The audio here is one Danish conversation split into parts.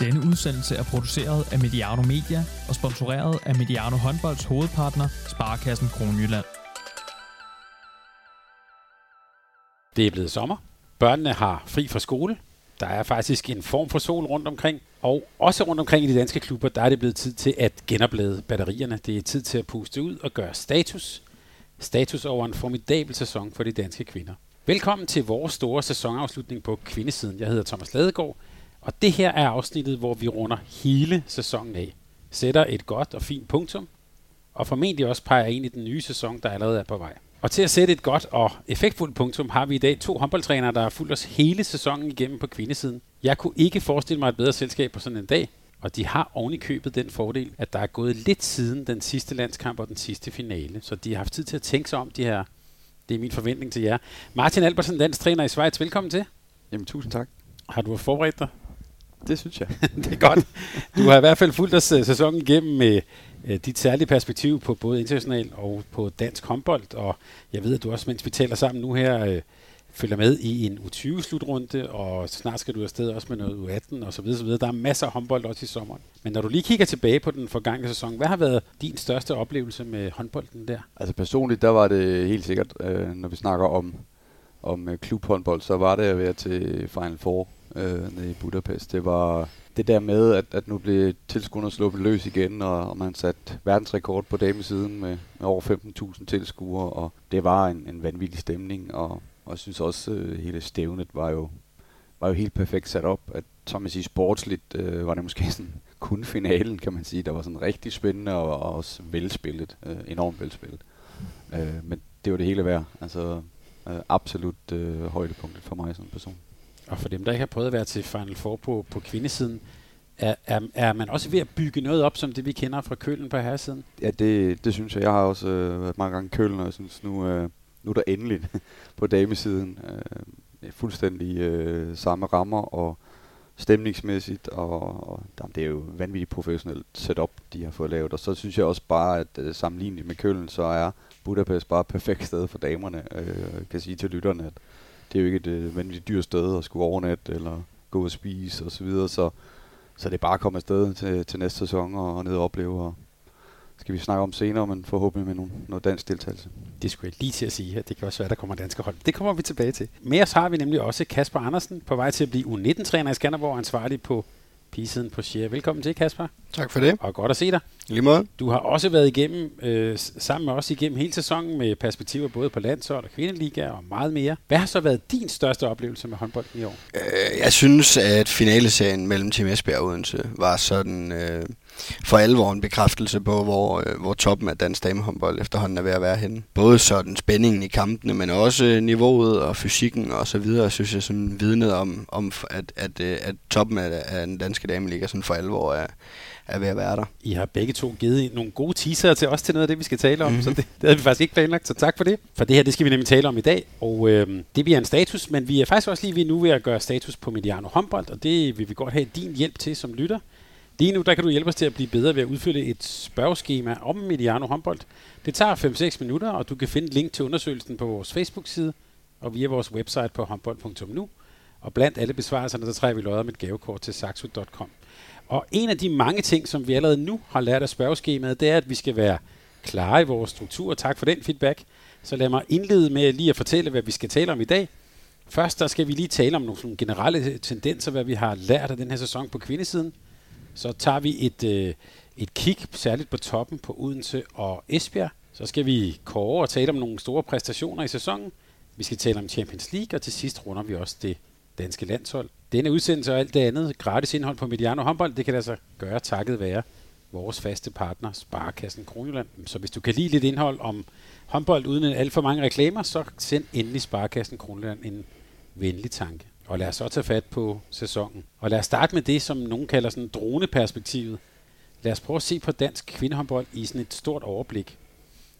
Denne udsendelse er produceret af Mediano Media og sponsoreret af Mediano Håndbolds hovedpartner, Sparkassen Kronjylland. Det er blevet sommer. Børnene har fri fra skole. Der er faktisk en form for sol rundt omkring. Og også rundt omkring i de danske klubber, der er det blevet tid til at genoplade batterierne. Det er tid til at puste ud og gøre status. Status over en formidabel sæson for de danske kvinder. Velkommen til vores store sæsonafslutning på kvindesiden. Jeg hedder Thomas Ladegaard, og det her er afsnittet, hvor vi runder hele sæsonen af. Sætter et godt og fint punktum, og formentlig også peger ind i den nye sæson, der allerede er på vej. Og til at sætte et godt og effektfuldt punktum, har vi i dag to håndboldtrænere, der har fulgt os hele sæsonen igennem på kvindesiden. Jeg kunne ikke forestille mig et bedre selskab på sådan en dag, og de har oven i købet den fordel, at der er gået lidt siden den sidste landskamp og den sidste finale. Så de har haft tid til at tænke sig om de her. Det er min forventning til jer. Martin Albertsen, landstræner i Schweiz, velkommen til. Jamen, tusind tak. Har du forberedt dig? Det synes jeg. det er godt. Du har i hvert fald fulgt os øh, sæsonen igennem med øh, dit særlige perspektiv på både international og på dansk håndbold, og jeg ved, at du også, mens vi taler sammen nu her, øh, følger med i en U20-slutrunde, og snart skal du afsted også med noget U18 og så videre, så videre. Der er masser af håndbold også i sommeren. Men når du lige kigger tilbage på den forgangne sæson, hvad har været din største oplevelse med håndbolden der? Altså personligt, der var det helt sikkert, øh, når vi snakker om, om klubhåndbold, så var det at være til Final Four øh, nede i Budapest. Det var det der med, at, at nu blev tilskuerne sluppet løs igen, og, og man satte verdensrekord på damesiden med, med over 15.000 tilskuere, og det var en, en vanvittig stemning, og, og jeg synes også, at øh, hele stævnet var jo, var jo helt perfekt sat op. At, som man siger, sportsligt øh, var det måske sådan kun finalen, kan man sige. Der var sådan rigtig spændende og, og også velspillet, øh, enormt velspillet. Øh, men det var det hele værd. Altså øh, absolut øh, højdepunktet for mig som person. Og for dem, der ikke har prøvet at være til Final Four på, på kvindesiden, er, er, er man også ved at bygge noget op, som det vi kender fra Kølen på herresiden? Ja, det, det synes jeg. Jeg har også øh, været mange gange i Kølen, og jeg synes nu, øh, nu er der endelig på damesiden øh, fuldstændig øh, samme rammer og stemningsmæssigt, og, og jamen, det er jo vanvittigt professionelt setup, de har fået lavet. Og så synes jeg også bare, at øh, sammenlignet med Kølen, så er Budapest bare et perfekt sted for damerne. Øh, jeg kan sige til lytterne, at det er jo ikke et øh, vanvittigt dyrt sted at skulle overnatte eller gå og spise osv., så, videre, så så det er bare at komme afsted til, til næste sæson og, og ned og opleve, og skal vi snakke om senere, men forhåbentlig med nogle, noget dansk deltagelse. Det skulle jeg lige til at sige, at det kan også være, at der kommer danske hold. Det kommer vi tilbage til. Med os har vi nemlig også Kasper Andersen på vej til at blive U19-træner i Skanderborg, ansvarlig på pigesiden på Share. Velkommen til, Kasper. Tak for det. Og godt at se dig. Lige måde. Du har også været igennem, øh, sammen med os igennem hele sæsonen med perspektiver både på landshold og kvindeliga og meget mere. Hvad har så været din største oplevelse med håndbolden i år? Øh, jeg synes, at finaleserien mellem Team Esbjerg og Odense var sådan øh, for alvor en bekræftelse på, hvor, øh, hvor toppen af dansk damehåndbold efterhånden er ved at være henne. Både sådan spændingen i kampene, men også niveauet og fysikken og så videre, synes jeg sådan vidnet om, om at, at, at, at toppen af, af den danske dameliga sådan for alvor er, er ved at være der. I har begge to givet nogle gode teaser til os til noget af det, vi skal tale om, mm-hmm. så det, det havde vi faktisk ikke planlagt, så tak for det. For det her, det skal vi nemlig tale om i dag, og øh, det bliver en status, men vi er faktisk også lige ved nu ved at gøre status på Mediano håndbold, og det vil vi godt have din hjælp til som lytter. Lige nu, der kan du hjælpe os til at blive bedre ved at udfylde et spørgeskema om Mediano håndbold. Det tager 5-6 minutter, og du kan finde link til undersøgelsen på vores Facebook-side og via vores website på håndbold.nu. Og blandt alle besvarelserne, der træder vi lodder med et gavekort til saxo.com. Og en af de mange ting, som vi allerede nu har lært af spørgeskemaet, det er, at vi skal være klare i vores struktur. Tak for den feedback. Så lad mig indlede med lige at fortælle, hvad vi skal tale om i dag. Først der skal vi lige tale om nogle generelle tendenser, hvad vi har lært af den her sæson på kvindesiden. Så tager vi et, øh, et kig, særligt på toppen på Odense og Esbjerg. Så skal vi kåre og tale om nogle store præstationer i sæsonen. Vi skal tale om Champions League, og til sidst runder vi også det danske landshold. Denne udsendelse og alt det andet gratis indhold på Mediano håndbold, det kan altså gøre takket være vores faste partner, Sparkassen Kronjylland. Så hvis du kan lide lidt indhold om håndbold uden alt for mange reklamer, så send endelig Sparkassen Kronjylland en venlig tanke. Og lad os så tage fat på sæsonen. Og lad os starte med det, som nogen kalder sådan droneperspektivet. Lad os prøve at se på dansk kvindehåndbold i sådan et stort overblik.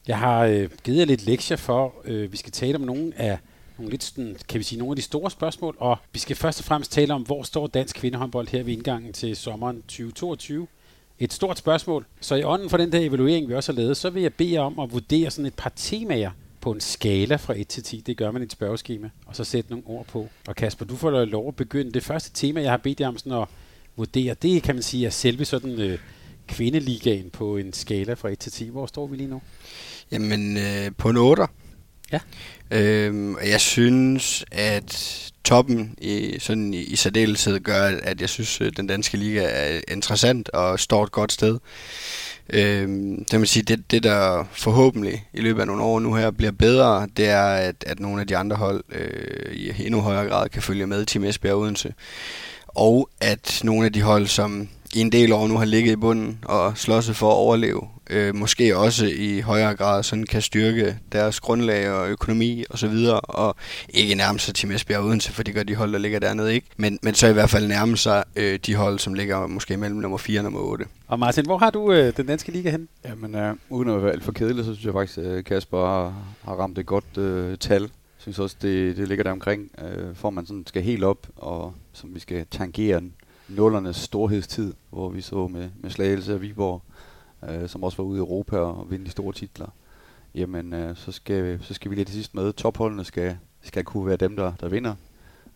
Jeg har øh, givet jer lidt lektier for, øh, vi skal tale om nogle af nogle lidt sådan, kan vi sige, nogle af de store spørgsmål, og vi skal først og fremmest tale om, hvor står dansk kvindehåndbold her ved indgangen til sommeren 2022. Et stort spørgsmål. Så i ånden for den der evaluering, vi også har lavet, så vil jeg bede jer om at vurdere sådan et par temaer på en skala fra 1 til 10. Det gør man i et spørgeskema, og så sætte nogle ord på. Og Kasper, du får lov at begynde. Det første tema, jeg har bedt jer om sådan at vurdere. Det kan man sige er selve sådan øh, kvindeligaen på en skala fra 1 til 10. Hvor står vi lige nu? Jamen, øh, på en 8. Ja. Øhm, og jeg synes, at toppen i, sådan i, i særdeleshed gør, at jeg synes, at den danske liga er interessant og står et godt sted. Øhm, det, man sige, det, det, der forhåbentlig i løbet af nogle år nu her bliver bedre, det er, at, at nogle af de andre hold øh, i endnu højere grad kan følge med Team Esbjerg og Odense. Og at nogle af de hold, som i en del år nu har ligget i bunden og slåsset for at overleve, øh, måske også i højere grad sådan kan styrke deres grundlag og økonomi og så videre, og ikke nærme sig Team Esbjerg Odense, for det gør de hold, der ligger dernede ikke, men, men så i hvert fald nærme sig øh, de hold, som ligger måske mellem nummer 4 og nummer 8. Og Martin, hvor har du øh, den danske liga hen? Jamen, øh, uden at være alt for kedelig, så synes jeg faktisk, at Kasper har, har ramt et godt øh, tal. Jeg synes også, det, det ligger der omkring, øh, for man sådan skal helt op, og som vi skal tangere nullernes storhedstid, hvor vi så med, med Slagelse og Viborg, øh, som også var ude i Europa og vinde de store titler. Jamen, øh, så, skal, så skal vi lige til sidst med. Topholdene skal, skal kunne være dem, der, der vinder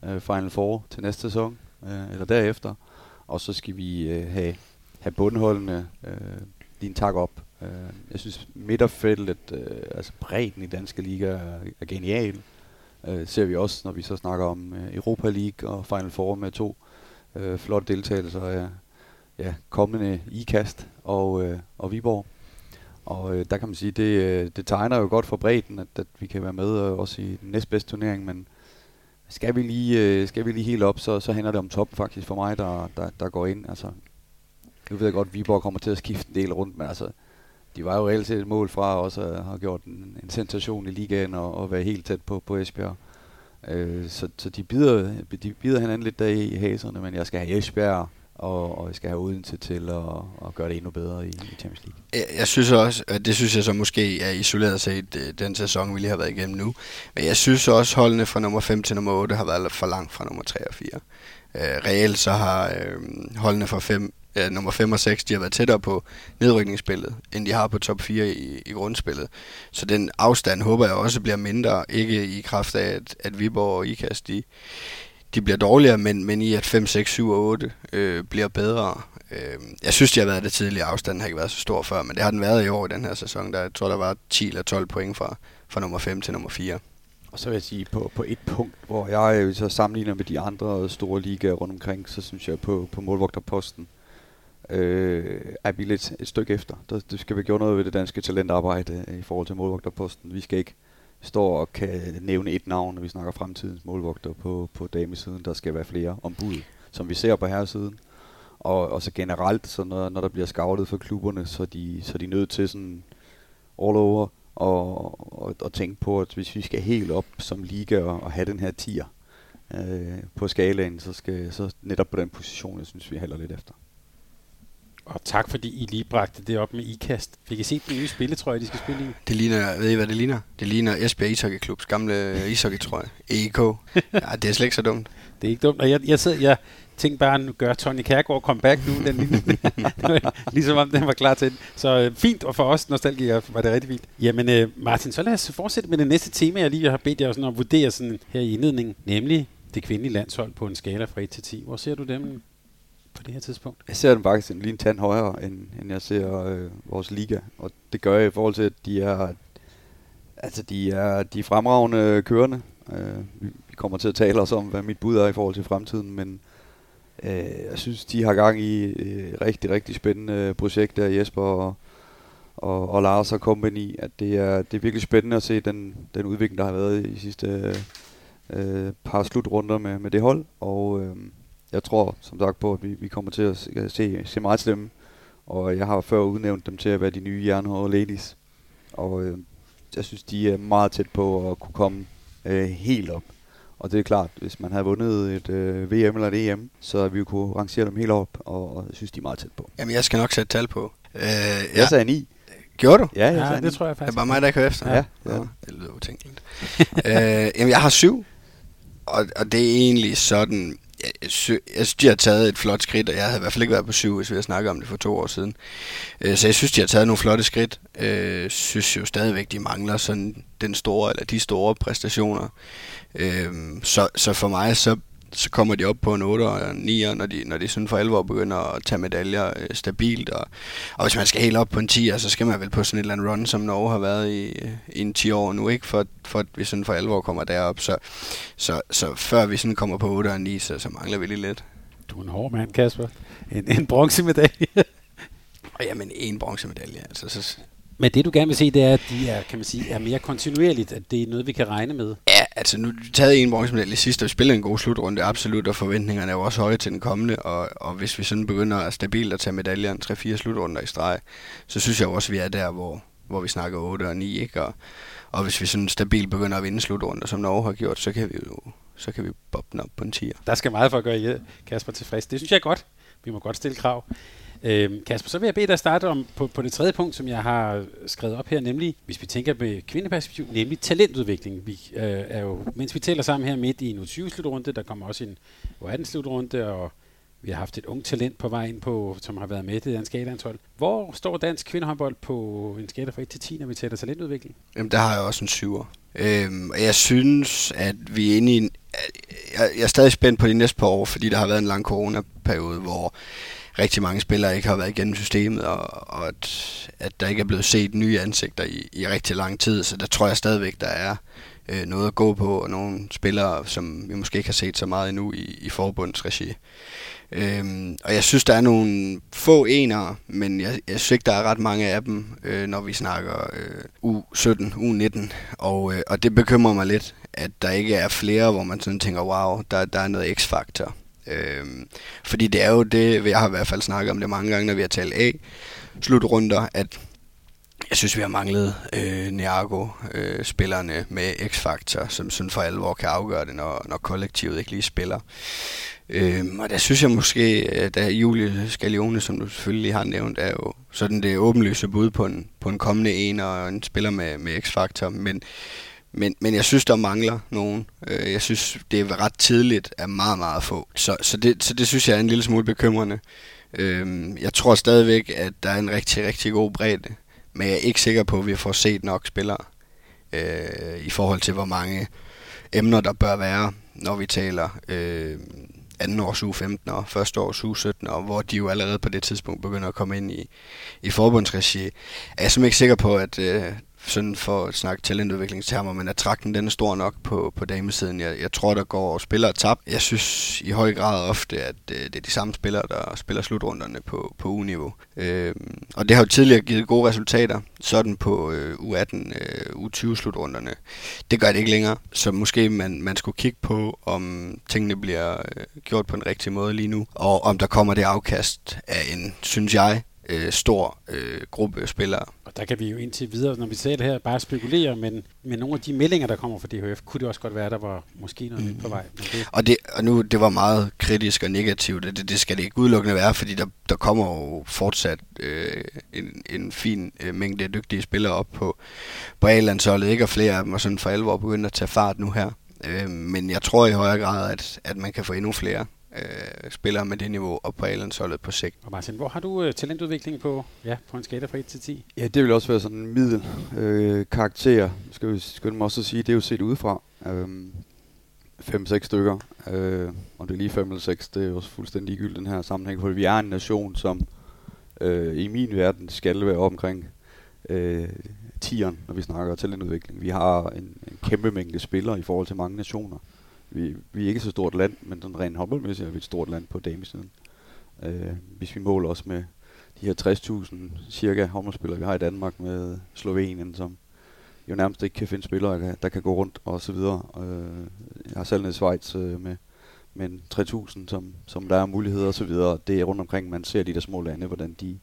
øh, Final Four til næste sæson, øh, eller derefter. Og så skal vi øh, have, have bundholdene øh, lige en tak op. Øh, jeg synes, midterfeltet, øh, altså bredden i danske liga er, er genial. Øh, ser vi også, når vi så snakker om øh, Europa League og Final Four med to øh, flotte deltagelser af ja, kommende IKAST og, øh, og Viborg. Og øh, der kan man sige, det, øh, det tegner jo godt for bredden, at, at vi kan være med øh, også i den næstbedste turnering, men skal vi lige, øh, skal vi lige helt op, så, så handler det om top faktisk for mig, der, der, der går ind. Altså, nu ved jeg godt, at Viborg kommer til at skifte en del rundt, men altså, de var jo reelt set et mål fra også at have gjort en, en sensation i ligaen og, og være helt tæt på, på Esbjerg. Øh, så, så de bider, de bider hinanden lidt der i haserne, men jeg skal have Esbjerg, og, og vi skal have Odense til at, at gøre det endnu bedre i, i Champions League. Jeg, jeg synes også, at det synes jeg så måske er isoleret set øh, den sæson, vi lige har været igennem nu. Men jeg synes også, holdene fra nummer 5 til nummer 8 har været for langt fra nummer 3 og 4. Øh, reelt så har øh, holdene fra 5 øh, nummer 5 og 6, de har været tættere på nedrykningsspillet, end de har på top 4 i, i grundspillet. Så den afstand håber jeg også bliver mindre, ikke i kraft af, at, at Viborg og IKAST, de, de bliver dårligere, men, men i at 5, 6, 7 og 8 øh, bliver bedre. Øh, jeg synes, de har været det tidlige afstand, har ikke været så stor før, men det har den været i år i den her sæson. Der, jeg tror, der var 10 eller 12 point fra, fra nummer 5 til nummer 4. Og så vil jeg sige, på, på et punkt, hvor jeg øh, så sammenligner med de andre store ligaer rundt omkring, så synes jeg på, på målvogterposten, øh, er vi lidt et stykke efter. Der, der skal vi gøre noget ved det danske talentarbejde øh, i forhold til målvogterposten. Vi skal ikke står og kan nævne et navn, når vi snakker fremtidens målvogter på, på damesiden. Der skal være flere ombud, som vi ser på herresiden. Og, og så generelt, så når, når der bliver scoutet for klubberne, så er de, så er de nødt til sådan all over og, og, og tænke på, at hvis vi skal helt op som liga og, og have den her tier øh, på skalaen, så skal så netop på den position, jeg synes, vi hælder lidt efter. Og tak fordi I lige bragte det op med IKAST. Fik I set den nye spilletrøje, de skal spille i? Det ligner, ved I hvad det ligner? Det ligner Esbjerg Ishockeyklubs gamle ishockeytrøje. EIK. Ja, det er slet ikke så dumt. Det er ikke dumt. Og jeg, jeg, sidder, jeg tænkte bare, nu gør Tony Kærgaard comeback nu. Den ligner, ligesom om den var klar til den. Så øh, fint, og for os nostalgikere var det rigtig fint. Jamen øh, Martin, så lad os fortsætte med det næste tema, jeg lige har bedt jer sådan at vurdere sådan her i indledningen. Nemlig det kvindelige landshold på en skala fra 1 til 10. Hvor ser du dem på det her tidspunkt? Jeg ser dem faktisk en, lige en tand højere, end, end jeg ser øh, vores liga. Og det gør jeg i forhold til, at de er, altså de er, de er fremragende kørende. Øh, vi, vi kommer til at tale os om, hvad mit bud er i forhold til fremtiden, men øh, jeg synes, de har gang i et rigtig, rigtig spændende øh, projekt der, Jesper og, og, og Lars og company, at det er, det er virkelig spændende at se den, den udvikling, der har været i sidste øh, øh, par slutrunder med, med det hold, og øh, jeg tror som sagt på, at vi, vi kommer til at se, se meget til dem. Og jeg har før udnævnt dem til at være de nye jernhårde ladies. Og øh, jeg synes, de er meget tæt på at kunne komme øh, helt op. Og det er klart, hvis man havde vundet et øh, VM eller et EM, så vi kunne rangere dem helt op, og, og jeg synes, de er meget tæt på. Jamen, jeg skal nok sætte tal på. Øh, jeg ja. sagde 9. Gjorde du? Ja, jeg ja sagde det 9. tror jeg faktisk. Det er bare mig, der kan efter. Ja, ja. det lyder utænkeligt. øh, jamen, jeg har syv. Og, og det er egentlig sådan, jeg, sy- jeg synes, de har taget et flot skridt, og jeg havde i hvert fald ikke været på syv, hvis vi havde snakket om det for to år siden. Øh, så jeg synes, de har taget nogle flotte skridt. Jeg øh, synes jo stadigvæk, de mangler sådan den store, eller de store præstationer. Øh, så, så for mig, så, så kommer de op på en 8 og en 9, når de, når de sådan for alvor begynder at tage medaljer øh, stabilt. Og, og hvis man skal helt op på en 10, så skal man vel på sådan et eller andet run, som Norge har været i, i en 10 år nu, ikke? For, for at vi sådan for alvor kommer derop. Så, så, så før vi sådan kommer på 8 og 9, så, så mangler vi lige lidt. Du er en hård mand, Kasper. En, en bronzemedalje. Og jamen, en bronzemedalje, altså. Så, Men det du gerne vil se, det er, at de er, kan man sige, er mere kontinuerligt, at det er noget, vi kan regne med. Ja, altså nu taget en bronzemedalje sidst, og vi spillede en god slutrunde, absolut, og forventningerne er jo også høje til den kommende, og, og hvis vi sådan begynder at stabilt at tage medaljer 3-4 slutrunder i streg, så synes jeg også, at vi er der, hvor, hvor vi snakker 8 og 9, ikke? Og, og hvis vi sådan stabilt begynder at vinde slutrunder, som Norge har gjort, så kan vi jo så kan vi boppe den op på en 10'er. Der skal meget for at gøre Kasper tilfreds. Det synes jeg er godt. Vi må godt stille krav. Øhm, Kasper, så vil jeg bede dig starte om på, på det tredje punkt, som jeg har skrevet op her, nemlig, hvis vi tænker med kvindeperspektiv, nemlig talentudvikling. Vi øh, er jo, mens vi tæller sammen her midt i en 20-slutrunde, der kommer også en U18-slutrunde, og vi har haft et ung talent på vej ind på, som har været med i dansk A-landshold. Hvor står dansk kvindehåndbold på en skala fra 1 til 10, når vi tæller talentudvikling? Jamen, der har jeg også en syver. Øhm, og jeg synes, at vi er inde i en... Jeg, jeg er stadig spændt på de næste par år, fordi der har været en lang coronaperiode, hvor rigtig mange spillere ikke har været igennem systemet, og, og at, at der ikke er blevet set nye ansigter i, i rigtig lang tid. Så der tror jeg stadigvæk, der er øh, noget at gå på, og nogle spillere, som vi måske ikke har set så meget endnu i, i forbundsregi. Øhm, og jeg synes, der er nogle få enere, men jeg, jeg synes ikke, der er ret mange af dem, øh, når vi snakker øh, U17, U19. Og, øh, og det bekymrer mig lidt, at der ikke er flere, hvor man sådan tænker, wow, der, der er noget x-faktor. Øh, fordi det er jo det, jeg har i hvert fald snakket om det mange gange, når vi har talt af slutrunder, at jeg synes, vi har manglet øh, Niago-spillerne øh, med X-faktor, som sådan for alvor kan afgøre det, når, når kollektivet ikke lige spiller. Øhm, og der synes jeg måske, at der Julie Scalione, som du selvfølgelig har nævnt, er jo sådan det åbenlyse bud på en, på en kommende en og en spiller med, med X-faktor. Men, men, men jeg synes, der mangler nogen. Øh, jeg synes, det er ret tidligt af meget, meget få. Så, så, det, så det synes jeg er en lille smule bekymrende. Øh, jeg tror stadigvæk, at der er en rigtig, rigtig god bredde. Men jeg er ikke sikker på, at vi får set nok spillere øh, i forhold til, hvor mange emner der bør være, når vi taler øh, anden års uge 15 og første års uge 17, og hvor de jo allerede på det tidspunkt begynder at komme ind i, i forbundsregi. Er jeg simpelthen ikke sikker på, at øh, sådan for at snakke talentudviklingstermer, men at trakten den er stor nok på, på damesiden. Jeg, jeg tror, der går spillere tab. Jeg synes i høj grad ofte, at øh, det er de samme spillere, der spiller slutrunderne på, på U-niveau. Øh, og det har jo tidligere givet gode resultater, sådan på øh, U18, øh, U20-slutrunderne. Det gør det ikke længere, så måske man, man skulle kigge på, om tingene bliver øh, gjort på en rigtig måde lige nu, og om der kommer det afkast af en, synes jeg, øh, stor øh, gruppe spillere. Og der kan vi jo indtil videre, når vi ser det her, bare spekulere, men med nogle af de meldinger, der kommer fra DHF, kunne det også godt være, der var måske noget mm. på vej. Men det... Og, det, og nu, det var meget kritisk og negativt, det, det skal det ikke udelukkende være, fordi der, der kommer jo fortsat øh, en, en fin øh, mængde dygtige spillere op på, på A-landsholdet, ikke? Og flere af dem er sådan for alvor begyndt at tage fart nu her. Øh, men jeg tror i højere grad, at, at man kan få endnu flere øh, spillere med det niveau op på A-landsholdet på sigt. Og Martin, hvor har du øh, talentudvikling på, ja, på en skala fra 1 til 10? Ja, det vil også være sådan en middel øh, karakter, skal vi skynde mig også at sige. Det er jo set udefra. Øhm, 5-6 stykker. Øh, om det er lige 5 eller 6, det er jo også fuldstændig ligegyldigt den her sammenhæng, for vi er en nation, som øh, i min verden skal være omkring øh, 10'eren, når vi snakker talentudvikling. Vi har en, en kæmpe mængde spillere i forhold til mange nationer. Vi, vi er ikke så stort land, men den rent håndboldmæssigt er vi et stort land på damesiden. Øh, hvis vi måler os med de her 60.000 cirka håndboldspillere, vi har i Danmark med Slovenien, som jo nærmest ikke kan finde spillere, der, der kan gå rundt og så videre. Øh, jeg har selv nede i Schweiz øh, med, med 3.000, som, som der er muligheder og så videre. Det er rundt omkring, man ser de der små lande, hvordan de,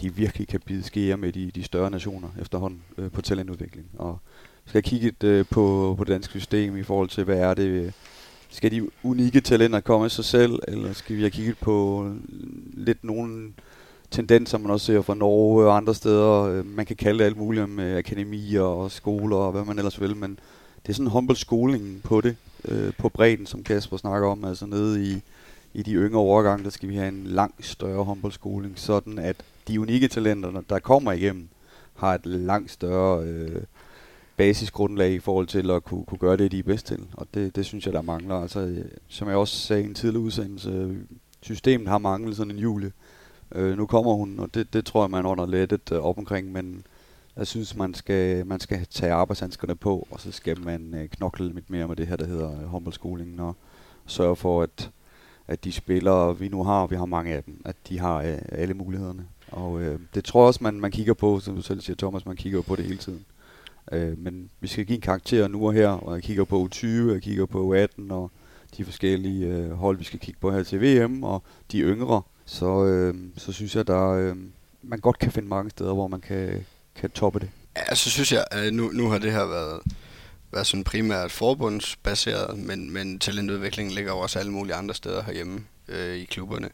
de virkelig kan bide skære med de, de større nationer efterhånden øh, på talentudvikling. Og skal kigge øh, på, på det danske system i forhold til, hvad er det, øh, skal de unikke talenter komme af sig selv, eller skal vi have kigget på øh, lidt nogle tendenser, man også ser fra Norge og andre steder. Øh, man kan kalde det alt muligt med akademier og skoler og hvad man ellers vil, men det er sådan en humble skoling på det, øh, på bredden, som Kasper snakker om, altså nede i, i de yngre overgange, der skal vi have en langt større humble skoling, sådan at de unikke talenter, der kommer igennem, har et langt større øh, basisgrundlag i forhold til at kunne, kunne gøre det, de er bedst til. Og det, det synes jeg, der mangler. Altså, øh, som jeg også sagde i en tidlig udsendelse, øh, systemet har manglet sådan en jule. Øh, nu kommer hun, og det, det tror jeg, man under lettet øh, op omkring, men jeg synes, man skal, man skal tage arbejdshandskerne på, og så skal man øh, knokle lidt mere med det her, der hedder øh, håndboldskolingen, og sørge for, at, at de spillere, vi nu har, vi har mange af dem, at de har øh, alle mulighederne. Og øh, det tror jeg også, man, man kigger på, som du selv siger, Thomas, man kigger på det hele tiden. Øh, men vi skal give en karakter nu og her, og jeg kigger på U20, jeg kigger på U18, og de forskellige øh, hold, vi skal kigge på her til VM, og de yngre, så, øh, så synes jeg, der øh, man godt kan finde mange steder, hvor man kan, kan toppe det. Ja, så synes jeg, at nu, nu har det her været, været sådan primært forbundsbaseret, men, men talentudviklingen ligger jo også alle mulige andre steder herhjemme øh, i klubberne.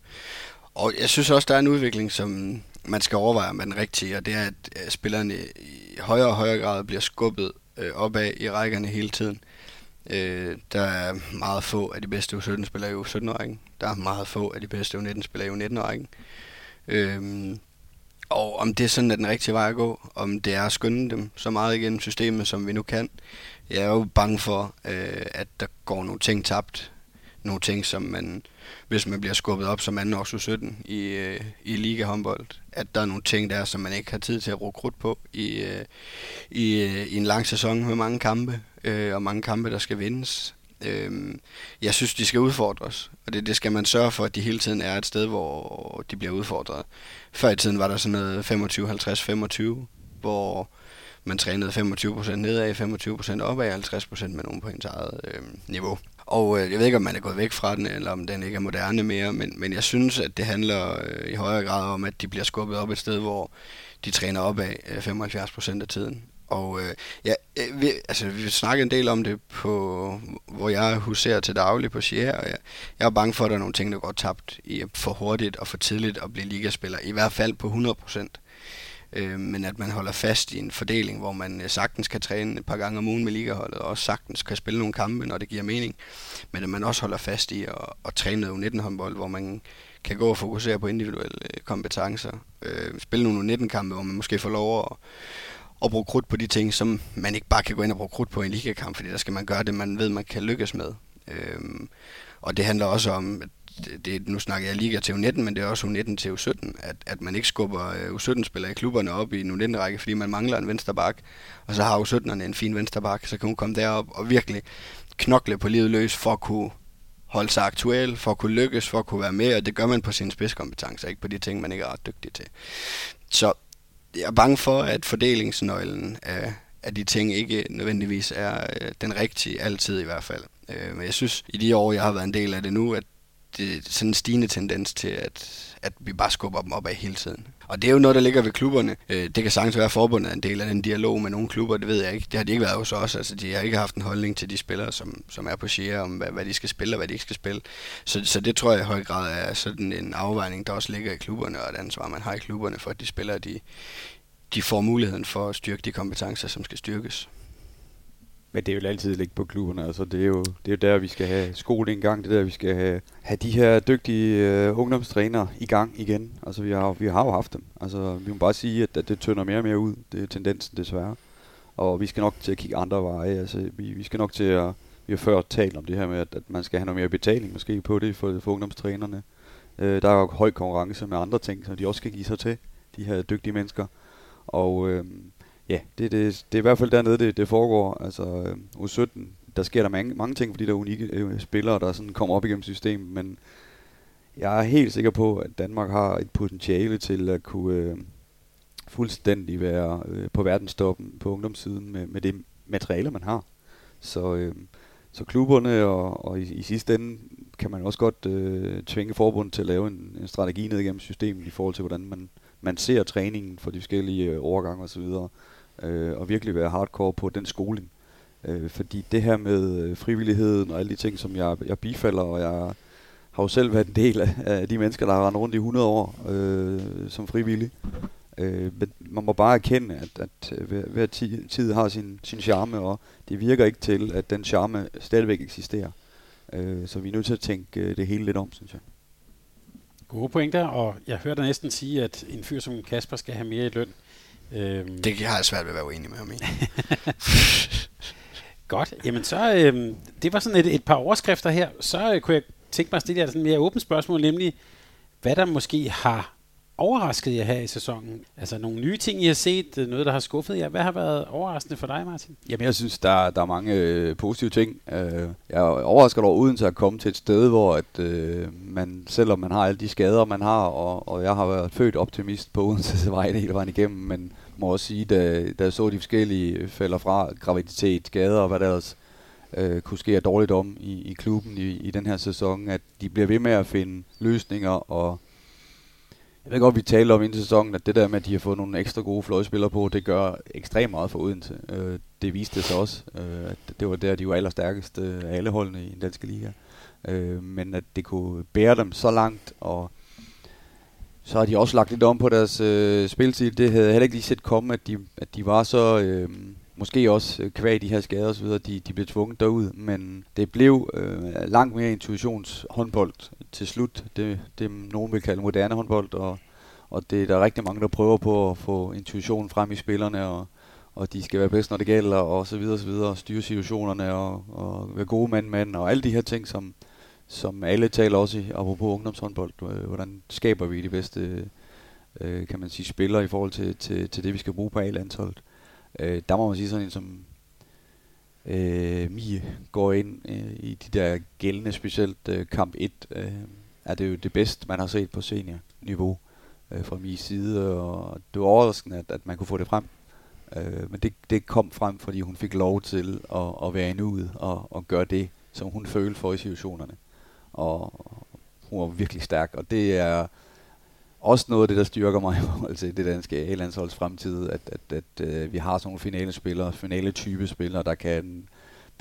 Og jeg synes også, der er en udvikling, som man skal overveje med den rigtige, og det er, at øh, spillerne i højere og højere grad bliver skubbet øh, opad i rækkerne hele tiden. Øh, der er meget få af de bedste U17-spillere i U17-rækken. Der er meget få af de bedste U19-spillere i U19-rækken. Øh, og om det er sådan, er den rigtige vej at gå, om det er at skynde dem så meget igennem systemet, som vi nu kan. Jeg er jo bange for, øh, at der går nogle ting tabt. Nogle ting, som man, hvis man bliver skubbet op som anden års 17 i, øh, i liga håndbold, at der er nogle ting der, som man ikke har tid til at bruge krudt på i, øh, i, øh, i en lang sæson med mange kampe, øh, og mange kampe, der skal vindes. Øh, jeg synes, de skal udfordres, og det, det skal man sørge for, at de hele tiden er et sted, hvor de bliver udfordret. Før i tiden var der sådan noget 25-50-25, hvor man trænede 25% nedad, 25% opad, 50% med nogen på ens eget øh, niveau. Og øh, jeg ved ikke, om man er gået væk fra den, eller om den ikke er moderne mere, men, men jeg synes, at det handler øh, i højere grad om, at de bliver skubbet op et sted, hvor de træner opad øh, 75% af tiden. Og øh, ja, øh, vi, altså, vi snakkede en del om det, på, hvor jeg huserer til daglig på Sierra, og jeg, jeg er bange for, at der er nogle ting, der går tabt i for hurtigt og for tidligt at blive ligaspiller, i hvert fald på 100%. Øh, men at man holder fast i en fordeling, hvor man øh, sagtens kan træne et par gange om ugen med ligaholdet, og også sagtens kan spille nogle kampe, når det giver mening. Men at man også holder fast i at, at træne noget U19-håndbold, hvor man kan gå og fokusere på individuelle øh, kompetencer. Øh, spille nogle U19-kampe, hvor man måske får lov at og bruge krudt på de ting, som man ikke bare kan gå ind og bruge krudt på i en ligakamp, fordi der skal man gøre det, man ved, man kan lykkes med. Øhm, og det handler også om, at det, nu snakker jeg liga til U19, men det er også U19 til U17, at, at man ikke skubber øh, U17-spillere i klubberne op i en U19-række, fordi man mangler en vensterbak, og så har U17'erne en fin vensterbak, så kan hun komme derop og virkelig knokle på livet løs for at kunne holde sig aktuel, for at kunne lykkes, for at kunne være med, og det gør man på sine spidskompetencer, ikke på de ting, man ikke er ret dygtig til. Så jeg er bange for, at fordelingsnøglen af, af de ting ikke nødvendigvis er øh, den rigtige, altid i hvert fald. Øh, men jeg synes, i de år, jeg har været en del af det nu, at det er sådan en stigende tendens til, at, at vi bare skubber dem op af hele tiden. Og det er jo noget, der ligger ved klubberne. Øh, det kan sagtens være forbundet en del af den dialog med nogle klubber, det ved jeg ikke. Det har de ikke været hos os. Altså, de har ikke haft en holdning til de spillere, som, som er på share, om hvad, hvad de skal spille og hvad de ikke skal spille. Så, så det tror jeg i høj grad er sådan en afvejning, der også ligger i klubberne, og et ansvar, man har i klubberne, for at de spillere, de, de får muligheden for at styrke de kompetencer, som skal styrkes. Men det er jo altid ligge på klubberne. Altså, det, er jo, det er jo der, vi skal have skole en gang. Det er der, vi skal have, have de her dygtige øh, ungdomstrænere i gang igen. Altså, vi har, vi har jo haft dem. Altså, vi må bare sige, at, at det tynder mere og mere ud. Det er tendensen desværre. Og vi skal nok til at kigge andre veje. Altså, vi, vi skal nok til at... Vi har før talt om det her med, at, at man skal have noget mere betaling måske på det for, for ungdomstrænerne. Øh, der er jo høj konkurrence med andre ting, som de også skal give sig til, de her dygtige mennesker. Og øh, ja, det, det, det er i hvert fald dernede, det, det foregår. Altså, øh, U17, der sker der mange, mange ting fordi der er unikke øh, spillere, der sådan kommer op igennem systemet, men jeg er helt sikker på, at Danmark har et potentiale til at kunne øh, fuldstændig være øh, på verdenstoppen på ungdomssiden med, med det materiale, man har. Så, øh, så klubberne og, og i, i sidste ende kan man også godt øh, tvinge forbundet til at lave en, en strategi ned igennem systemet i forhold til, hvordan man, man ser træningen for de forskellige øh, overgange osv øh, og virkelig være hardcore på den skoling. Øh, fordi det her med øh, frivilligheden og alle de ting, som jeg, jeg bifalder, og jeg har jo selv været en del af, af de mennesker, der har rendt rundt i 100 år øh, som frivillig. Øh, men man må bare erkende, at, at øh, hver, hver tid, tid har sin, sin charme, og det virker ikke til, at den charme stadigvæk eksisterer. Øh, så vi er nødt til at tænke øh, det hele lidt om, synes jeg. Gode pointer, og jeg hørte næsten sige, at en fyr som Kasper skal have mere i løn. Øhm. Det har jeg svært ved at være uenig med ham i. Godt. Jamen så, øh, det var sådan et, et par overskrifter her. Så øh, kunne jeg tænke mig at stille jer sådan et mere åbent spørgsmål, nemlig hvad der måske har overrasket jer her i sæsonen? Altså nogle nye ting, I har set, øh, noget, der har skuffet jer. Hvad har været overraskende for dig, Martin? Jamen, jeg synes, der, der er mange øh, positive ting. Øh, jeg er overrasket over uden til at komme til et sted, hvor at, øh, man, selvom man har alle de skader, man har, og, og jeg har været født optimist på Odense vej hele vejen igennem, men må også sige, da, da jeg så de forskellige øh, falder fra, graviditet, skader og hvad der ellers øh, kunne ske dårligt om i, i klubben i, i den her sæson, at de bliver ved med at finde løsninger og jeg ved godt, vi talte om inden sæsonen, at det der med, at de har fået nogle ekstra gode fløjspillere på, det gør ekstremt meget for Odense. Øh, det viste sig også. Øh, at det var der, de var allerstærkeste af alle holdene i den danske liga. Øh, men at det kunne bære dem så langt, og så har de også lagt lidt om på deres øh, spilstil. Det havde jeg heller ikke lige set komme, at de, at de var så... Øh, måske også øh, kvæg de her skader osv., de, de blev tvunget derud, men det blev øh, langt mere intuitionshåndbold til slut. Det, det nogen vil kalde moderne håndbold, og, og det der er rigtig mange, der prøver på at få intuitionen frem i spillerne, og, og de skal være bedst, når det gælder, og så videre, og så videre, og styre situationerne, og, og være gode mand-mand, og alle de her ting, som, som alle taler også i, apropos ungdomshåndbold. Øh, hvordan skaber vi de bedste, øh, kan man sige, spillere i forhold til, til, til det, vi skal bruge på A-landsholdet. Øh, der må man sige sådan en som øh, Mie går ind øh, i de der gældende, specielt øh, kamp 1, øh, er det jo det bedste, man har set på seniorniveau øh, fra Mies side, og det var overraskende, at, at man kunne få det frem. Øh, men det, det kom frem, fordi hun fik lov til at, at være inde ud og, og gøre det, som hun følte for i situationerne. Og hun var virkelig stærk, og det er også noget af det, der styrker mig i forhold til det danske A-landsholds fremtid, at, at, at, at vi har sådan nogle finale spillere, finale type spillere, der kan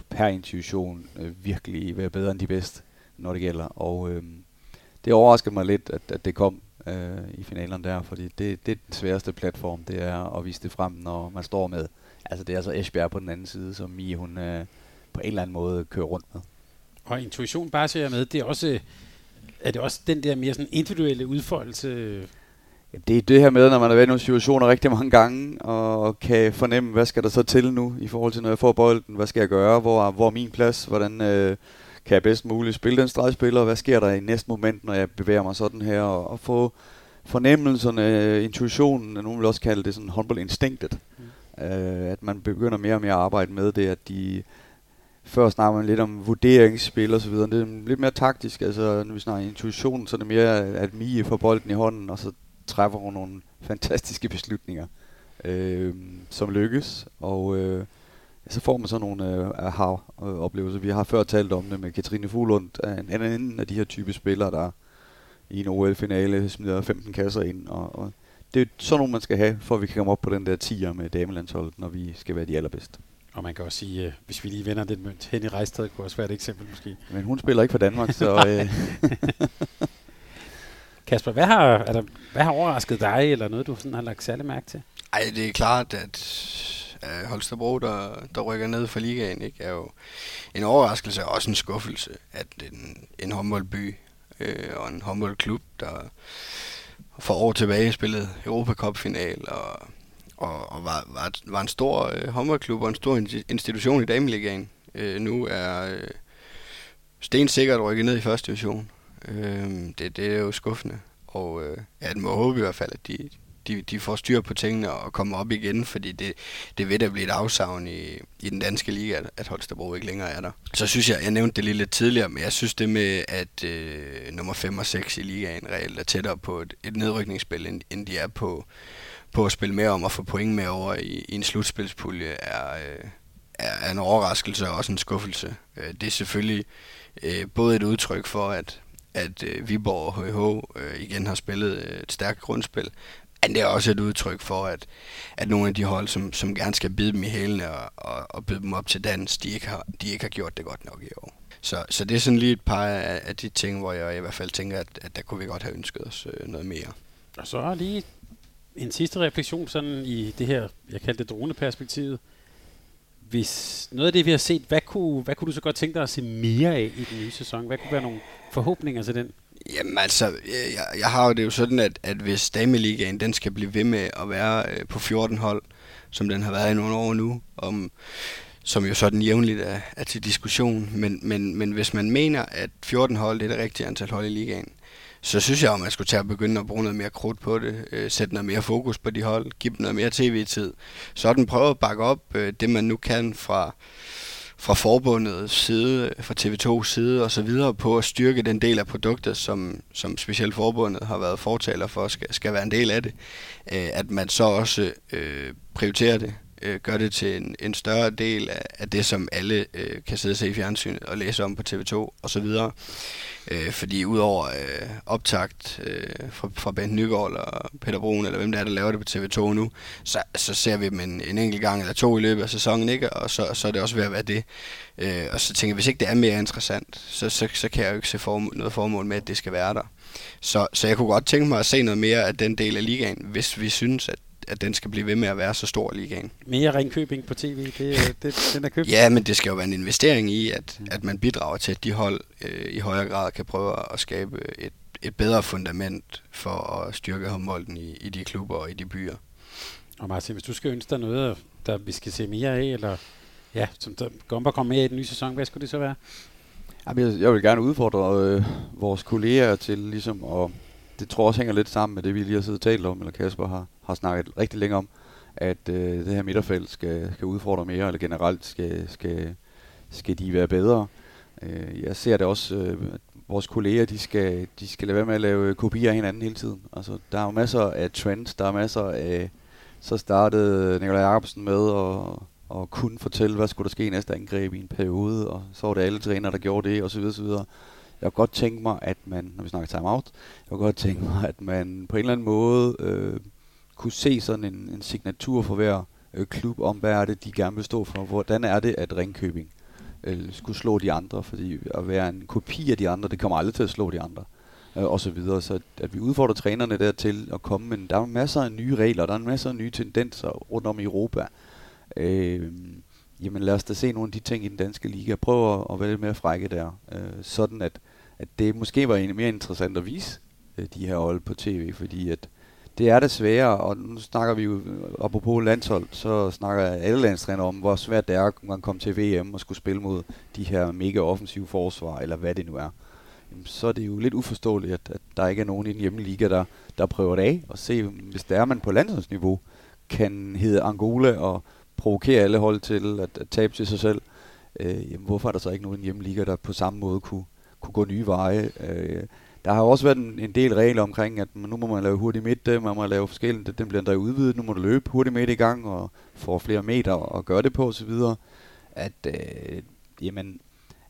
per intuition øh, virkelig være bedre end de bedste, når det gælder. Og øh, det overraskede mig lidt, at, at det kom øh, i finalen der, fordi det, det er den sværeste platform, det er at vise det frem, når man står med. Altså det er så Esbjerg på den anden side, som Mie hun øh, på en eller anden måde kører rundt med. Og intuition bare ser jeg med, det er også er det også den der mere sådan individuelle udfoldelse? Det er det her med, når man har været i nogle situationer rigtig mange gange, og kan fornemme, hvad skal der så til nu, i forhold til, når jeg får bolden, hvad skal jeg gøre, hvor, hvor er min plads, hvordan øh, kan jeg bedst muligt spille den stregspiller, hvad sker der i næste moment, når jeg bevæger mig sådan her, og, og få fornemmelserne, intuitionen, nogen vil også kalde det sådan håndboldinstinktet, mm. øh, at man begynder mere og mere at arbejde med det, at de før snakker man lidt om vurderingsspil og så videre. Det er lidt mere taktisk. Altså, når vi snakker intuition, så er det mere, at Mie får bolden i hånden, og så træffer hun nogle fantastiske beslutninger, øh, som lykkes. Og øh, så får man så nogle øh, aha-oplevelser. Vi har før talt om det med Katrine Fuglund, en anden af de her type spillere, der i en OL-finale smider 15 kasser ind. Og, og det er sådan nogle, man skal have, for at vi kan komme op på den der 10'er med damelandsholdet, når vi skal være de allerbedste. Og man kan også sige, øh, hvis vi lige vender den mønt, hen i Rejstad kunne også være et eksempel måske. Men hun spiller ikke for Danmark, så... Øh. Kasper, hvad har, er der, hvad har overrasket dig, eller noget, du sådan har lagt særlig mærke til? Ej, det er klart, at uh, Holstebro, der, der rykker ned fra ligaen, ikke, er jo en overraskelse og også en skuffelse, at en, en håndboldby øh, og en håndboldklub, der for år tilbage spillede Europa Cup final og og, og var, var, var en stor øh, håndboldklub og en stor institution i Dameligaen. Øh, nu er øh, Sten sikkert rykket ned i første division. Øh, det, det er jo skuffende. Og øh, ja, det må håbe i hvert fald, at de, de, de får styr på tingene og kommer op igen, fordi det, det vil da blive et afsavn i, i den danske liga, at, at Holstebro ikke længere er der. Så synes jeg, jeg nævnte det lige lidt tidligere, men jeg synes det med, at øh, nummer 5 og 6 i ligaen reelt er tættere på et, et nedrykningsspil, end, end de er på, på at spille med om at få point med over i, i en slutspilspulje er, øh, er, en overraskelse og også en skuffelse. Øh, det er selvfølgelig øh, både et udtryk for, at, at øh, Viborg og HH øh, igen har spillet øh, et stærkt grundspil, men det er også et udtryk for, at, at nogle af de hold, som, som gerne skal bide dem i hælene og, og, og byde dem op til dans, de ikke har, de ikke har gjort det godt nok i år. Så, så det er sådan lige et par af, af de ting, hvor jeg i hvert fald tænker, at, at der kunne vi godt have ønsket os øh, noget mere. Og så lige en sidste refleksion sådan i det her, jeg kaldte det droneperspektivet. Hvis noget af det, vi har set, hvad kunne, hvad kunne du så godt tænke dig at se mere af i den nye sæson? Hvad kunne være nogle forhåbninger til den? Jamen altså, jeg, jeg har jo det jo sådan, at, at hvis Dameligaen den skal blive ved med at være øh, på 14 hold, som den har været i nogle år nu, om, som jo sådan jævnligt er, er til diskussion, men, men, men hvis man mener, at 14 hold det er det rigtige antal hold i ligaen, så synes jeg, at man skulle tage at begynde at bruge noget mere krudt på det, øh, sætte noget mere fokus på de hold, give dem noget mere tv-tid. Sådan prøve at bakke op øh, det, man nu kan fra, fra forbundets side, fra TV2's side og så videre på at styrke den del af produktet, som, som specielt forbundet har været fortaler for, skal, skal være en del af det. Øh, at man så også øh, prioriterer det øh, gør det til en, en større del af, af det, som alle øh, kan sidde og se i fjernsynet og læse om på TV2 og så videre. Øh, fordi udover øh, optagt øh, fra, fra Bent Nygaard og Peter Brun, eller hvem det er, der laver det på TV2 nu, så, så ser vi dem en, en enkelt gang eller to i løbet af sæsonen, ikke? og så, så er det også ved at være det. Øh, og så tænker jeg, hvis ikke det er mere interessant, så, så, så kan jeg jo ikke se formål, noget formål med, at det skal være der. Så, så jeg kunne godt tænke mig at se noget mere af den del af ligaen, hvis vi synes, at at den skal blive ved med at være så stor ligaen. Mere Ringkøbing på tv, det, det, den er købt? Ja, men det skal jo være en investering i, at, at man bidrager til, at de hold øh, i højere grad kan prøve at skabe et, et bedre fundament for at styrke håndbolden i, i de klubber og i de byer. Og Martin, hvis du skal ønske dig noget, der vi skal se mere af, eller ja, som der Gomber kommer med i den nye sæson, hvad skulle det så være? Jamen, jeg, jeg vil gerne udfordre øh, vores kolleger til ligesom at det tror jeg også hænger lidt sammen med det, vi lige har siddet og talt om, eller Kasper har, har snakket rigtig længe om, at øh, det her midterfelt skal, skal udfordre mere, eller generelt skal, skal, skal de være bedre. Øh, jeg ser det også, øh, at vores kolleger, de skal, de skal lade være med at lave kopier af hinanden hele tiden. Altså, der er jo masser af trends, der er masser af... Så startede Nikolaj Jacobsen med at, at kunne fortælle, hvad skulle der ske i næste angreb i en periode, og så var det alle trænere, der gjorde det, osv. osv. Jeg kunne godt tænke mig, at man, når vi snakker timeout, jeg kunne godt tænke mig, at man på en eller anden måde øh, kunne se sådan en, en signatur for hver øh, klub om, hvad er det, de gerne vil stå for. Hvordan er det, at Ringkøbing øh, skulle slå de andre, fordi at være en kopi af de andre, det kommer aldrig til at slå de andre. Øh, og så videre. Så at, at vi udfordrer trænerne der til at komme, men der er masser af nye regler, der er masser af nye tendenser rundt om i Europa. Øh, jamen lad os da se nogle af de ting i den danske liga. Prøv at, at være lidt mere frække der, øh, sådan at at det måske var mere interessant at vise øh, de her hold på tv, fordi at det er det svære, og nu snakker vi jo, øh, apropos landshold, så snakker alle landstræner om, hvor svært det er at komme til VM og skulle spille mod de her mega offensive forsvar, eller hvad det nu er. Jamen, så er det jo lidt uforståeligt, at, at der ikke er nogen i den hjemmeliga, der, der prøver det af, og se, hvis der er man på landsholdsniveau, kan hedde Angola og provokere alle hold til at, at tabe til sig selv, øh, jamen, hvorfor er der så ikke nogen i den hjemmeliga, der på samme måde kunne, kunne gå nye veje. Øh, der har også været en, en del regler omkring, at nu må man lave hurtigt midt, øh, man må lave forskellige, den bliver endda udvidet, nu må du løbe hurtigt midt i gang og få flere meter og gøre det på osv. At, øh, jamen,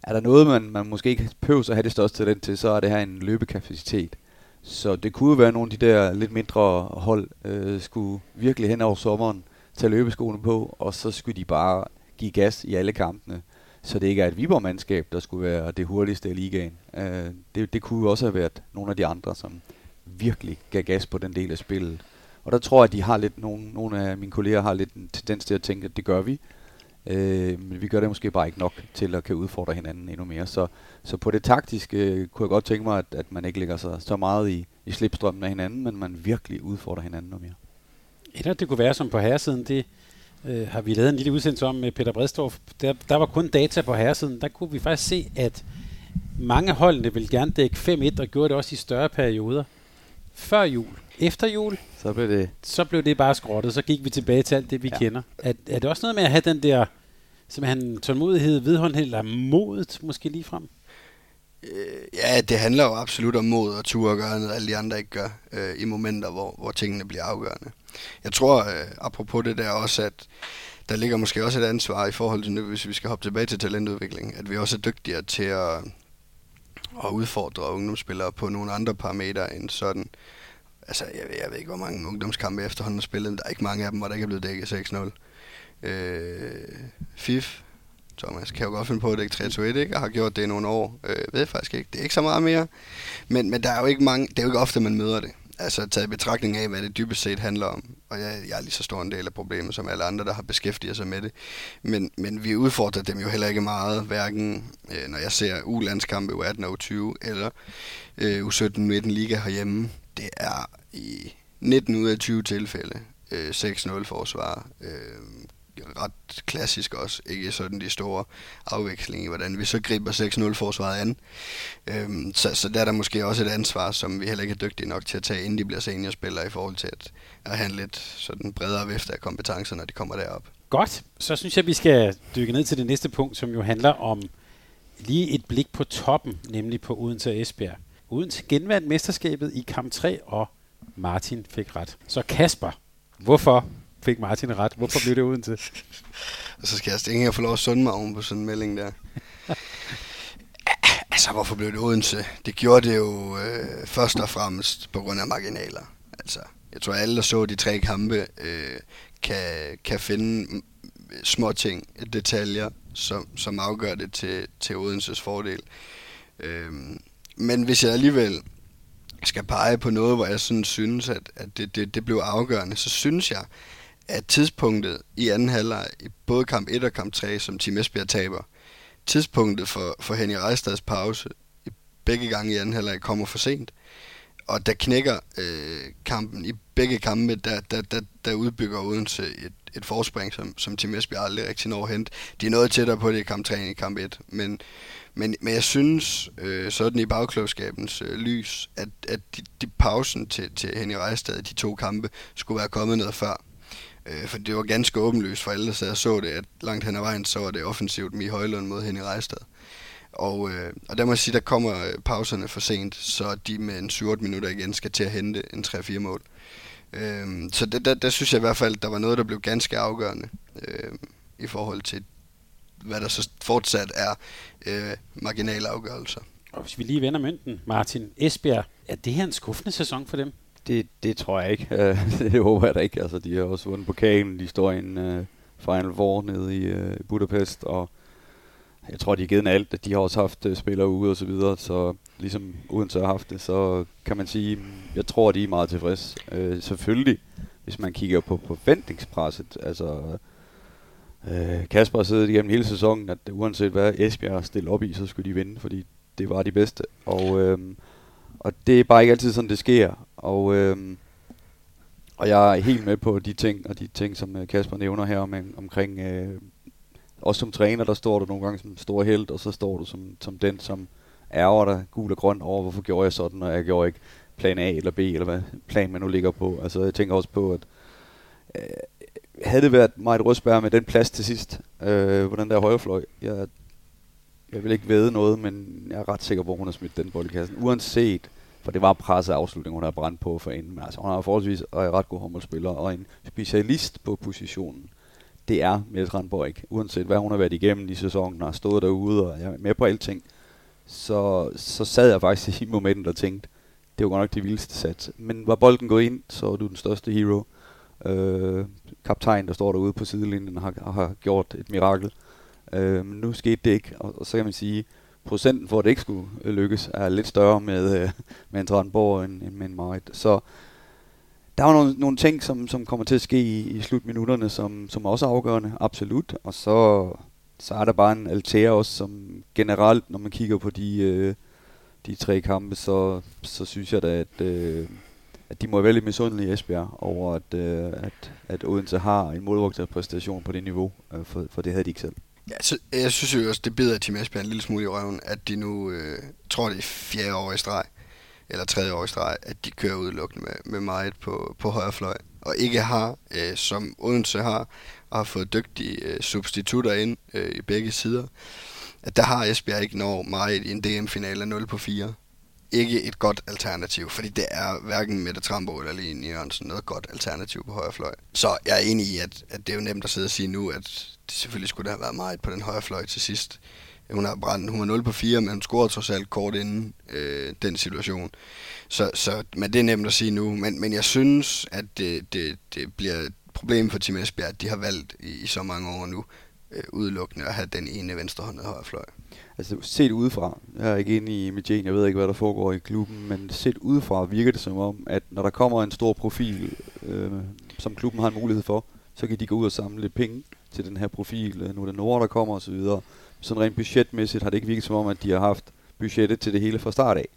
er der noget, man, man måske ikke behøver at have det største talent til, så er det her en løbekapacitet. Så det kunne være, at nogle af de der lidt mindre hold øh, skulle virkelig hen over sommeren tage løbeskoene på, og så skulle de bare give gas i alle kampene så det ikke er et Viborg-mandskab, der skulle være det hurtigste i ligaen. Øh, det, det kunne jo også have været nogle af de andre, som virkelig gav gas på den del af spillet. Og der tror jeg, at de har lidt, nogle, nogle af mine kolleger har lidt en tendens til at tænke, at det gør vi. Øh, men vi gør det måske bare ikke nok til at kan udfordre hinanden endnu mere. Så, så på det taktiske øh, kunne jeg godt tænke mig, at, at man ikke lægger sig så meget i, i slipstrømmen af hinanden, men man virkelig udfordrer hinanden noget mere. Eller det kunne være som på herresiden, det øh, har vi lavet en lille udsendelse om med Peter Bredstorff. Der, der var kun data på herresiden. Der kunne vi faktisk se, at mange holdene ville gerne dække 5-1 og gjorde det også i større perioder. Før jul. Efter jul, så blev det, så blev det bare skrottet. Så gik vi tilbage til alt det, vi ja. kender. Er, er det også noget med at have den der simpelthen tålmodighed, vedholdenhed, eller modet måske lige frem? Øh, ja, det handler jo absolut om mod og tur at gøre noget, alle de andre ikke gør, øh, i momenter, hvor, hvor tingene bliver afgørende. Jeg tror, øh, apropos det der også, at der ligger måske også et ansvar i forhold til, hvis vi skal hoppe tilbage til talentudvikling, at vi også er dygtigere til at, at udfordre ungdomsspillere på nogle andre parametre end sådan. Altså, jeg ved, jeg ved ikke, hvor mange ungdomskampe efterhånden har spillet, men der er ikke mange af dem, hvor der ikke er blevet dækket 6-0. Øh, FIF Thomas kan jo godt finde på at dække 3 ikke? Og har gjort det i nogle år. Øh, ved jeg faktisk ikke. Det er ikke så meget mere. Men, men der er jo ikke mange, det er jo ikke ofte, man møder det. Altså taget i betragtning af, hvad det dybest set handler om. Og jeg, jeg er lige så stor en del af problemet som alle andre, der har beskæftiget sig med det. Men, men vi udfordrer dem jo heller ikke meget, hverken øh, når jeg ser U-landskampe U18 og U20, eller øh, U17-19 Liga herhjemme. Det er i 19 ud af 20 tilfælde øh, 6-0 forsvar. Øh, ret klassisk også. Ikke sådan de store afvekslinger i, hvordan vi så griber 6-0 forsvaret an. Øhm, så, så der er der måske også et ansvar, som vi heller ikke er dygtige nok til at tage, inden de bliver seniorspillere, i forhold til at, at have en lidt sådan bredere vifte af kompetencer, når de kommer derop. Godt, så synes jeg, vi skal dykke ned til det næste punkt, som jo handler om lige et blik på toppen, nemlig på Odense og Esbjerg. Odense genvandt mesterskabet i kamp 3, og Martin fik ret. Så Kasper, hvorfor fik Martin ret. Hvorfor blev det uden til? og så skal jeg ikke og få lov at sunde mig oven på sådan en melding der. altså, hvorfor blev det Odense? Det gjorde det jo øh, først og fremmest på grund af marginaler. Altså, jeg tror, alle, der så de tre kampe, øh, kan, kan finde små ting, detaljer, som, som afgør det til, til Odenses fordel. Øh, men hvis jeg alligevel skal pege på noget, hvor jeg sådan synes, at, at det, det, det blev afgørende, så synes jeg, at tidspunktet i anden halvleg, i både kamp 1 og kamp 3, som Team Esbjerg taber, tidspunktet for, for Henning Reistad's pause, i begge gange i anden halvleg, kommer for sent. Og der knækker øh, kampen i begge kampe, der, der, der, der udbygger Odense et, et forspring, som, som Team Esbjerg aldrig rigtig når at hente. De er noget tættere på det i kamp 3 end i kamp 1, men, men, men jeg synes, øh, sådan i bagklogskabens øh, lys, at, at de, de pausen til, til Henny Reistad, de to kampe, skulle være kommet noget før. Øh, for det var ganske åbenlyst for alle, så jeg så det, at langt hen ad vejen, så var det offensivt med Højlund mod Henning Rejstad. Og, øh, og der må jeg sige, der kommer øh, pauserne for sent, så de med en 7 minutter igen skal til at hente en 3-4 mål. Øh, så det, der, der synes jeg i hvert fald, der var noget, der blev ganske afgørende øh, i forhold til, hvad der så fortsat er øh, marginale afgørelser. Og hvis vi lige vender mønten, Martin Esbjerg, er det her en skuffende sæson for dem? Det, det tror jeg ikke. Øh, det håber jeg da ikke. Altså, de har også vundet pokalen. De står i en uh, Final Four nede i uh, Budapest, og jeg tror, de har givet alt. De har også haft uh, spillere ude og så videre, så ligesom uden så har haft det, så kan man sige, jeg tror, de er meget tilfredse. Uh, selvfølgelig, hvis man kigger på forventningspresset, altså uh, Kasper har siddet igennem hele sæsonen, at uanset hvad Esbjerg stillede op i, så skulle de vinde, fordi det var de bedste. Og uh, og det er bare ikke altid sådan, det sker. Og, øh, og jeg er helt med på de ting, og de ting, som øh, Kasper nævner her om, omkring... Øh, også som træner, der står du nogle gange som stor held, og så står du som, som den, som ærger dig gul og grøn over, hvorfor gjorde jeg sådan, og jeg gjorde ikke plan A eller B, eller hvad plan man nu ligger på. Altså jeg tænker også på, at øh, havde det været mig Røsberg med den plads til sidst, øh, på den der højrefløj, jeg jeg vil ikke vide noget, men jeg er ret sikker på, at hun har smidt den bold i kassen. Uanset, for det var presset afslutning, hun har brændt på for inden. Men altså, hun har forholdsvis og ret god håndboldspiller og en specialist på positionen. Det er Mette Randborg ikke. Uanset hvad hun har været igennem i sæsonen, har stået derude, og jeg er med på alting, så, så sad jeg faktisk i momentet og tænkte, det var godt nok det vildeste sats. Men var bolden gået ind, så er du den største hero. Øh, kaptajn, der står derude på sidelinjen, har, har gjort et mirakel. Øh, men nu skete det ikke, og, og så kan man sige, procenten for, at det ikke skulle øh, lykkes, er lidt større med, øh, med en Tranborg end, end med en Marit. Så der er nogle, nogle ting, som, som kommer til at ske i, i slutminutterne, som, som også er afgørende, absolut. Og så, så er der bare en alter også, som generelt, når man kigger på de, øh, de tre kampe, så, så synes jeg da, at, øh, at de må være lidt misundelige i Esbjerg over, at, øh, at, at Odense har en målvogterpræstation på det niveau, øh, for, for det havde de ikke selv. Ja, så jeg synes jo også, det bider Tim Esbjerg en lille smule i røven, at de nu, øh, tror det er fjerde år i streg, eller tredje år i streg, at de kører udelukkende med, med meget på, på højre fløj, og ikke har, øh, som Odense har, og har fået dygtige øh, substitutter ind øh, i begge sider, at der har Esbjerg ikke når meget i en DM-finale 0 på 4 ikke et godt alternativ, fordi det er hverken Mette Trambo eller Line Jørgensen noget godt alternativ på højre fløj. Så jeg er enig i, at, at det er jo nemt at sidde og sige nu, at selvfølgelig skulle det have været meget på den højre fløj til sidst. Øh, hun har brændt, hun var 0 på 4, men hun scorede trods alt kort inden øh, den situation. Så, så, men det er nemt at sige nu. Men, men jeg synes, at det, det, det bliver et problem for Team Esbjerg, at de har valgt i, i så mange år nu øh, udelukkende at have den ene venstrehåndede højrefløj. Altså set udefra, jeg er ikke inde med Jane, jeg ved ikke, hvad der foregår i klubben, men set udefra virker det som om, at når der kommer en stor profil, øh, som klubben har en mulighed for, så kan de gå ud og samle lidt penge til den her profil. Øh, nu er det Nord, der kommer osv. Sådan rent budgetmæssigt har det ikke virket som om, at de har haft budgettet til det hele fra start af.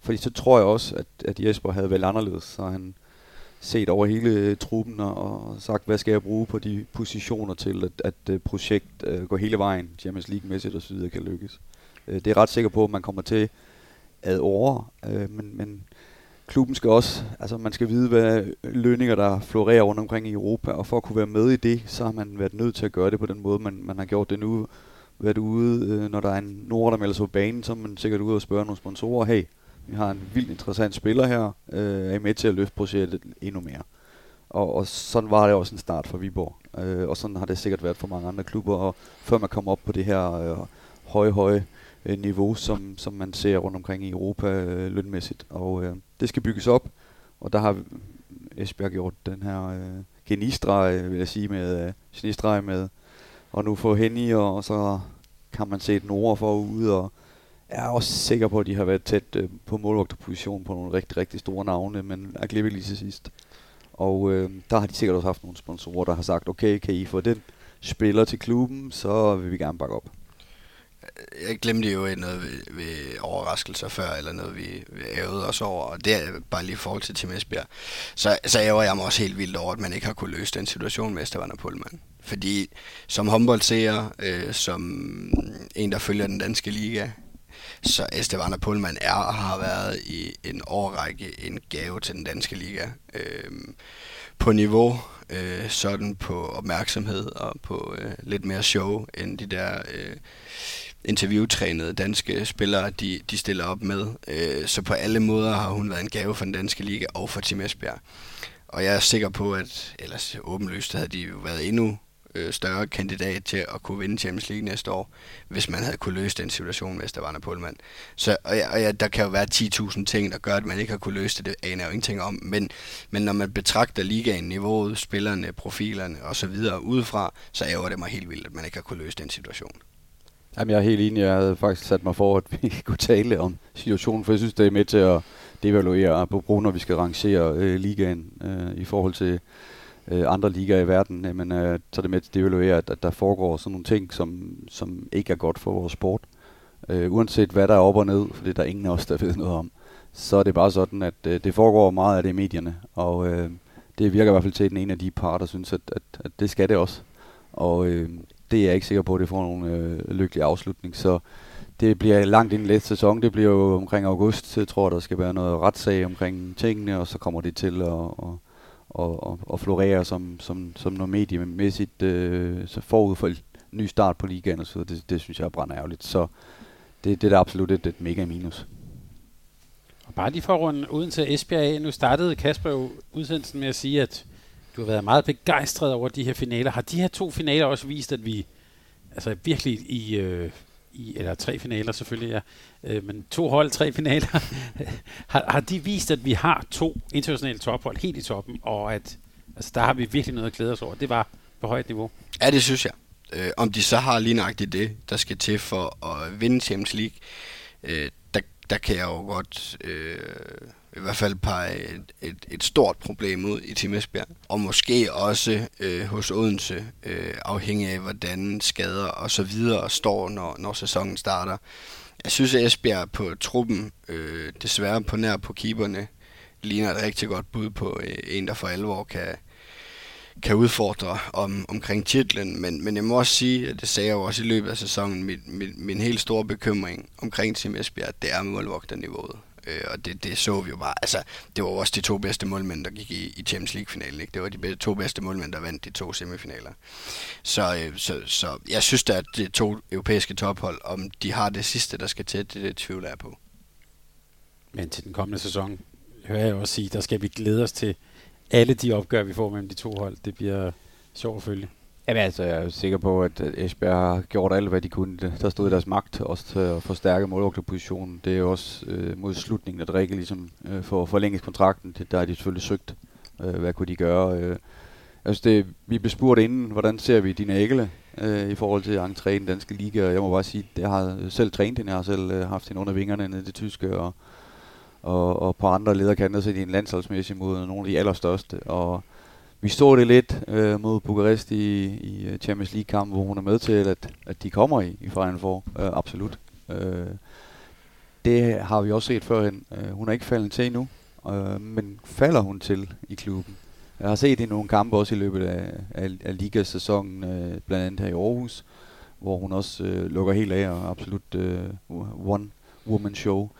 Fordi så tror jeg også, at, at Jesper havde vel anderledes, så han set over hele øh, truppen og, sagt, hvad skal jeg bruge på de positioner til, at, at øh, projekt uh, går hele vejen, Champions League-mæssigt og så videre, kan lykkes. Uh, det er ret sikker på, at man kommer til ad år, uh, men, men klubben skal også, altså man skal vide, hvad lønninger, der florerer rundt omkring i Europa, og for at kunne være med i det, så har man været nødt til at gøre det på den måde, man, man har gjort det nu. Været ude, øh, når der er en nord, der melder sig på banen, så er man sikkert ude og spørge nogle sponsorer, hey, vi har en vildt interessant spiller her, øh, er med til at løfte projektet endnu mere. Og, og sådan var det også en start for Viborg. Øh, og sådan har det sikkert været for mange andre klubber, og før man kommer op på det her øh, høje, høje øh, niveau, som, som man ser rundt omkring i Europa øh, lønmæssigt. Og øh, det skal bygges op, og der har Esbjerg gjort den her øh, genistreg, vil jeg sige, med øh, genistreg med, og nu få Henny, og, og så kan man se et Nord forude, og jeg er også sikker på, at de har været tæt øh, på målvogterposition på nogle rigtig, rigtig store navne, men er glippet lige til sidst. Og øh, der har de sikkert også haft nogle sponsorer, der har sagt, okay, kan I få den spiller til klubben, så vil vi gerne bakke op. Jeg glemte jo noget ved, ved overraskelser før, eller noget vi, vi ævede os over, og det er bare lige i forhold til Tim Esbjerg. Så, så ærger jeg mig også helt vildt over, at man ikke har kunne løse den situation med Esteban Pullman. Fordi som håndboldseer, øh, som en, der følger den danske liga, så Esteban Pullman er og har været i en årrække en gave til den danske liga. Øh, på niveau, øh, sådan på opmærksomhed og på øh, lidt mere show end de der øh, interviewtrænede danske spillere, de, de stiller op med. Øh, så på alle måder har hun været en gave for den danske liga og for Tim Esbjerg. Og jeg er sikker på, at ellers åbenlyst havde de jo været endnu øh, større kandidat til at kunne vinde Champions League næste år, hvis man havde kunne løse den situation, hvis der var en Pullman. Så, og ja, og ja, der kan jo være 10.000 ting, der gør, at man ikke har kunne løse det. Det aner jeg jo ingenting om. Men, men når man betragter ligaen, niveauet, spillerne, profilerne osv. udefra, så ærger det mig helt vildt, at man ikke har kunne løse den situation. Jamen, jeg er helt enig. Jeg havde faktisk sat mig for, at vi kunne tale om situationen, for jeg synes, det er med til at devaluere på brug, når vi skal rangere øh, ligaen øh, i forhold til øh, andre ligaer i verden, øh, jamen, øh, så er det med til at evaluere, at, at der foregår sådan nogle ting, som, som ikke er godt for vores sport. Øh, uanset hvad der er op og ned, for det er der ingen af os, der ved noget om, så er det bare sådan, at øh, det foregår meget af det i medierne, og øh, det virker i hvert fald til, at den ene af de parter synes, at, at, at det skal det også. Og øh, det er jeg ikke sikker på, at det får nogen øh, lykkelig afslutning, så det bliver langt ind i næste sæson. Det bliver jo omkring august, så jeg tror, der skal være noget retssag omkring tingene, og så kommer det til at, at og, og, og florere som, som, som noget mediemæssigt øh, så forud for en ny start på ligaen og så det, det synes jeg er brænder ærgerligt. Så det, det er da absolut et, et mega minus. Og bare lige for at runde uden til Esbjerg af. Nu startede Kasper jo udsendelsen med at sige, at du har været meget begejstret over de her finaler. Har de her to finaler også vist, at vi altså virkelig i, øh, i, eller tre finaler selvfølgelig, ja, øh, men to hold, tre finaler, har, har de vist, at vi har to internationale tophold helt i toppen, og at altså, der har vi virkelig noget at glæde os over. Det var på højt niveau. Ja, det synes jeg. Øh, om de så har lige nøjagtigt det, der skal til for at vinde Champions League, øh, der, der kan jeg jo godt øh, i hvert fald pege et, et, et stort problem ud i Team Esbjerg. Og måske også øh, hos Odense, øh, afhængig af hvordan skader og så videre står, når, når sæsonen starter. Jeg synes, at Esbjerg på truppen, øh, desværre på nær på keeperne, ligner et rigtig godt bud på øh, en, der for alvor kan, kan udfordre om, omkring titlen, men, men jeg må også sige, at det sagde jeg jo også i løbet af sæsonen, min, min, min helt store bekymring omkring Team Esbjerg, det er målvogterniveauet. Øh, og det, det så vi jo bare. Altså, det var også de to bedste målmænd, der gik i, i Champions League-finalen. Ikke? Det var de bedste, to bedste målmænd, der vandt de to semifinaler. Så, øh, så, så jeg synes da, at de to europæiske tophold, om de har det sidste, der skal til, det, det tvivler jeg på. Men til den kommende sæson, hører jeg også sige, der skal vi glæde os til alle de opgør, vi får mellem de to hold. Det bliver sjovt at følge. Jamen altså, jeg er sikker på, at Esbjerg har gjort alt, hvad de kunne. Der stod i deres magt også til at forstærke målvogterpositionen. Det er jo også øh, mod slutningen, at Rikke ligesom øh, får forlænget kontrakten. Det, der har de selvfølgelig søgt, øh, hvad kunne de gøre. Øh. Altså det, vi blev spurgt inden, hvordan ser vi dine ægle øh, i forhold til at i den danske liga, og jeg må bare sige, at jeg har selv trænet hende, jeg har selv øh, haft hende under vingerne nede i det tyske, og, og, og på andre lederkanter så i en landsholdsmæssig mod nogle af de allerstørste, og vi så det lidt øh, mod Bukarest i, i øh, Champions League-kampen, hvor hun er med til, at, at de kommer i, i Final Four, øh, absolut. Øh, det har vi også set førhen. Øh, hun er ikke faldet til endnu, øh, men falder hun til i klubben? Jeg har set i nogle kampe også i løbet af, af, af ligasæsonen, øh, blandt andet her i Aarhus, hvor hun også øh, lukker helt af og absolut øh, one woman show.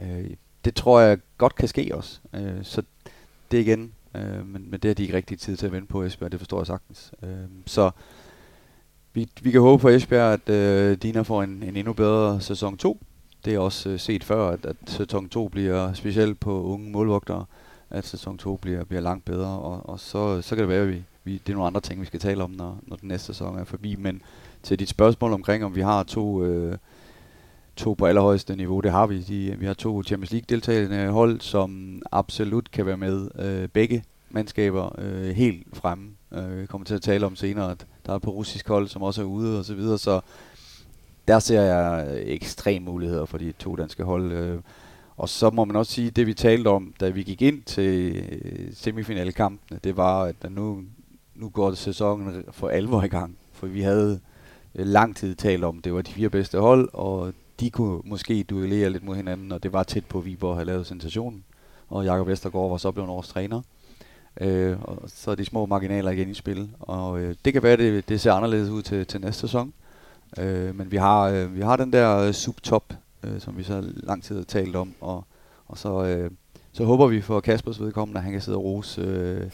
Øh, det tror jeg godt kan ske også. Øh, så det igen, øh, men, men det har de ikke rigtig tid til at vente på Esbjerg, det forstår jeg sagtens. Øh, så vi, vi kan håbe for Esbjerg, at øh, Dina får en, en endnu bedre sæson 2. Det er også øh, set før, at, at sæson 2 bliver specielt på unge målvogtere at sæson 2 bliver, bliver langt bedre, og, og så, så kan det være, at vi, vi, det er nogle andre ting, vi skal tale om, når, når den næste sæson er forbi. Men til dit spørgsmål omkring, om vi har to, øh, to på allerhøjeste niveau, det har vi. De, vi har to Champions League-deltagende hold, som absolut kan være med. Øh, begge mandskaber øh, helt fremme. Øh, vi kommer til at tale om senere, at der er på russisk hold, som også er ude og så videre, så der ser jeg øh, ekstrem muligheder for de to danske hold. Øh, og så må man også sige, det vi talte om, da vi gik ind til øh, semifinalekampene, det var, at nu, nu går sæsonen for alvor i gang. For vi havde øh, lang tid talt om, det var de fire bedste hold, og de kunne måske duellere lidt mod hinanden, og det var tæt på, at Viborg havde lavet sensationen. Og Jakob Vestergaard var så blevet vores træner. Øh, og så er de små marginaler igen i spil. Og øh, det kan være, det, det ser anderledes ud til, til næste sæson. Øh, men vi har, øh, vi har den der øh, subtop øh, som vi så lang tid har talt om. Og, og så, øh, så håber vi for Kaspers vedkommende, at han kan sidde og rose øh,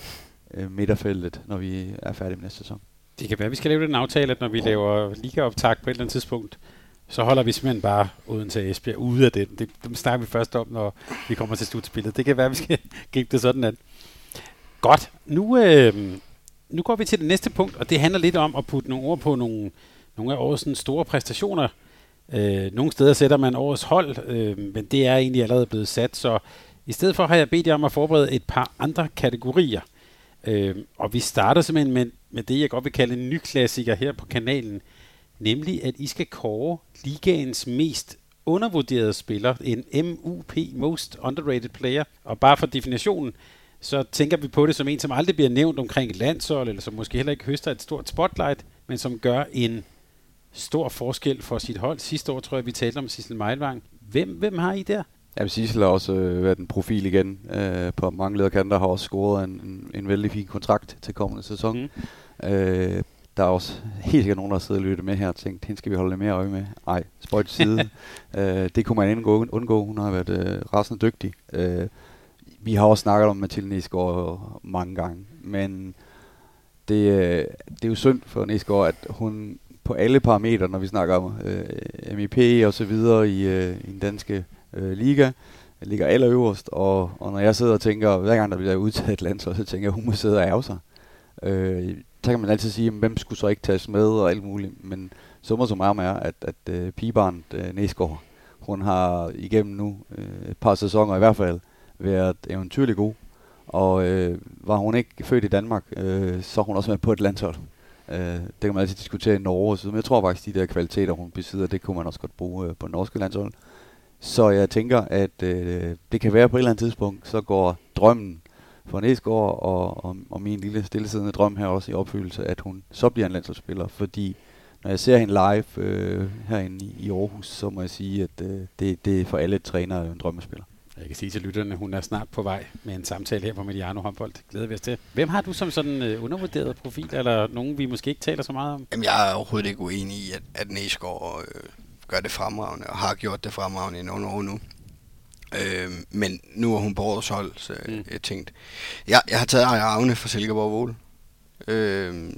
øh, midterfeltet, når vi er færdige med næste sæson. Det kan være, at vi skal lave den aftale, at når vi laver ligaoptag på et eller andet tidspunkt, så holder vi simpelthen bare uden til Esbjerg ude af den. Det, det snakker vi først om, når vi kommer til slutspillet. Det kan være, at vi skal gribe det sådan, an. godt. Nu, øh, nu går vi til det næste punkt, og det handler lidt om at putte nogle ord på nogle, nogle af årets store præstationer, Øh, nogle steder sætter man årets hold, øh, men det er egentlig allerede blevet sat, så i stedet for har jeg bedt jer om at forberede et par andre kategorier. Øh, og vi starter simpelthen med, med det, jeg godt vil kalde en ny klassiker her på kanalen, nemlig at I skal kåre ligaens mest undervurderede spiller, en MUP, Most Underrated Player. Og bare for definitionen, så tænker vi på det som en, som aldrig bliver nævnt omkring et landshold, eller som måske heller ikke høster et stort spotlight, men som gør en stor forskel for sit hold. Sidste år tror jeg, vi talte om Sissel Meilvang. Hvem, hvem har I der? Ja, Sissel har også øh, været en profil igen øh, på mange lederkanter, har også scoret en, en, en vældig fin kontrakt til kommende sæson. Mm. Øh, der er også helt sikkert nogen, der sidder og lytter med her og tænkt, hende skal vi holde lidt mere øje med. Nej, spøjt side. øh, det kunne man undgå. undgå. Hun har været øh, rasende dygtig. Øh, vi har også snakket om Mathilde Næsgaard mange gange, men det, øh, det er jo synd for Næsgaard, at hun på alle parametre, når vi snakker om øh, MIP og så videre i, øh, i den danske øh, liga. Ligger allerøverst, og, og når jeg sidder og tænker, hver gang der bliver udtaget et land, så, så tænker jeg, hun må sidde og ærge sig. Øh, så kan man altid sige, hvem skulle så ikke tages med og alt muligt, men summer som meget er, at, at øh, pigebarnet øh, Næsgaard, hun har igennem nu øh, et par sæsoner i hvert fald været eventyrlig god, og øh, var hun ikke født i Danmark, øh, så hun også med på et landshold. Øh, det kan man altid diskutere i Norge, men jeg tror faktisk, de der kvaliteter, hun besidder, det kunne man også godt bruge øh, på norske landshold. Så jeg tænker, at øh, det kan være på et eller andet tidspunkt, så går drømmen for Næsgaard og, og, og min lille stillesiddende drøm her også i opfyldelse, at hun så bliver en landsholdsspiller, fordi når jeg ser hende live øh, herinde i, Aarhus, så må jeg sige, at øh, det, det er for alle trænere en drømmespiller. Jeg kan sige til lytterne, at hun er snart på vej med en samtale her på Mediano Håndbold. Glæder vi os til. Hvem har du som sådan uh, undervurderet profil, eller nogen, vi måske ikke taler så meget om? Jamen, jeg er overhovedet ikke uenig i, at, at Næsgaard øh, gør det fremragende, og har gjort det fremragende i nogle år nu. Øh, men nu er hun på årets hold, så mm. jeg tænkte... Jeg, jeg har taget Agne fra Silkeborg Vole. Øh,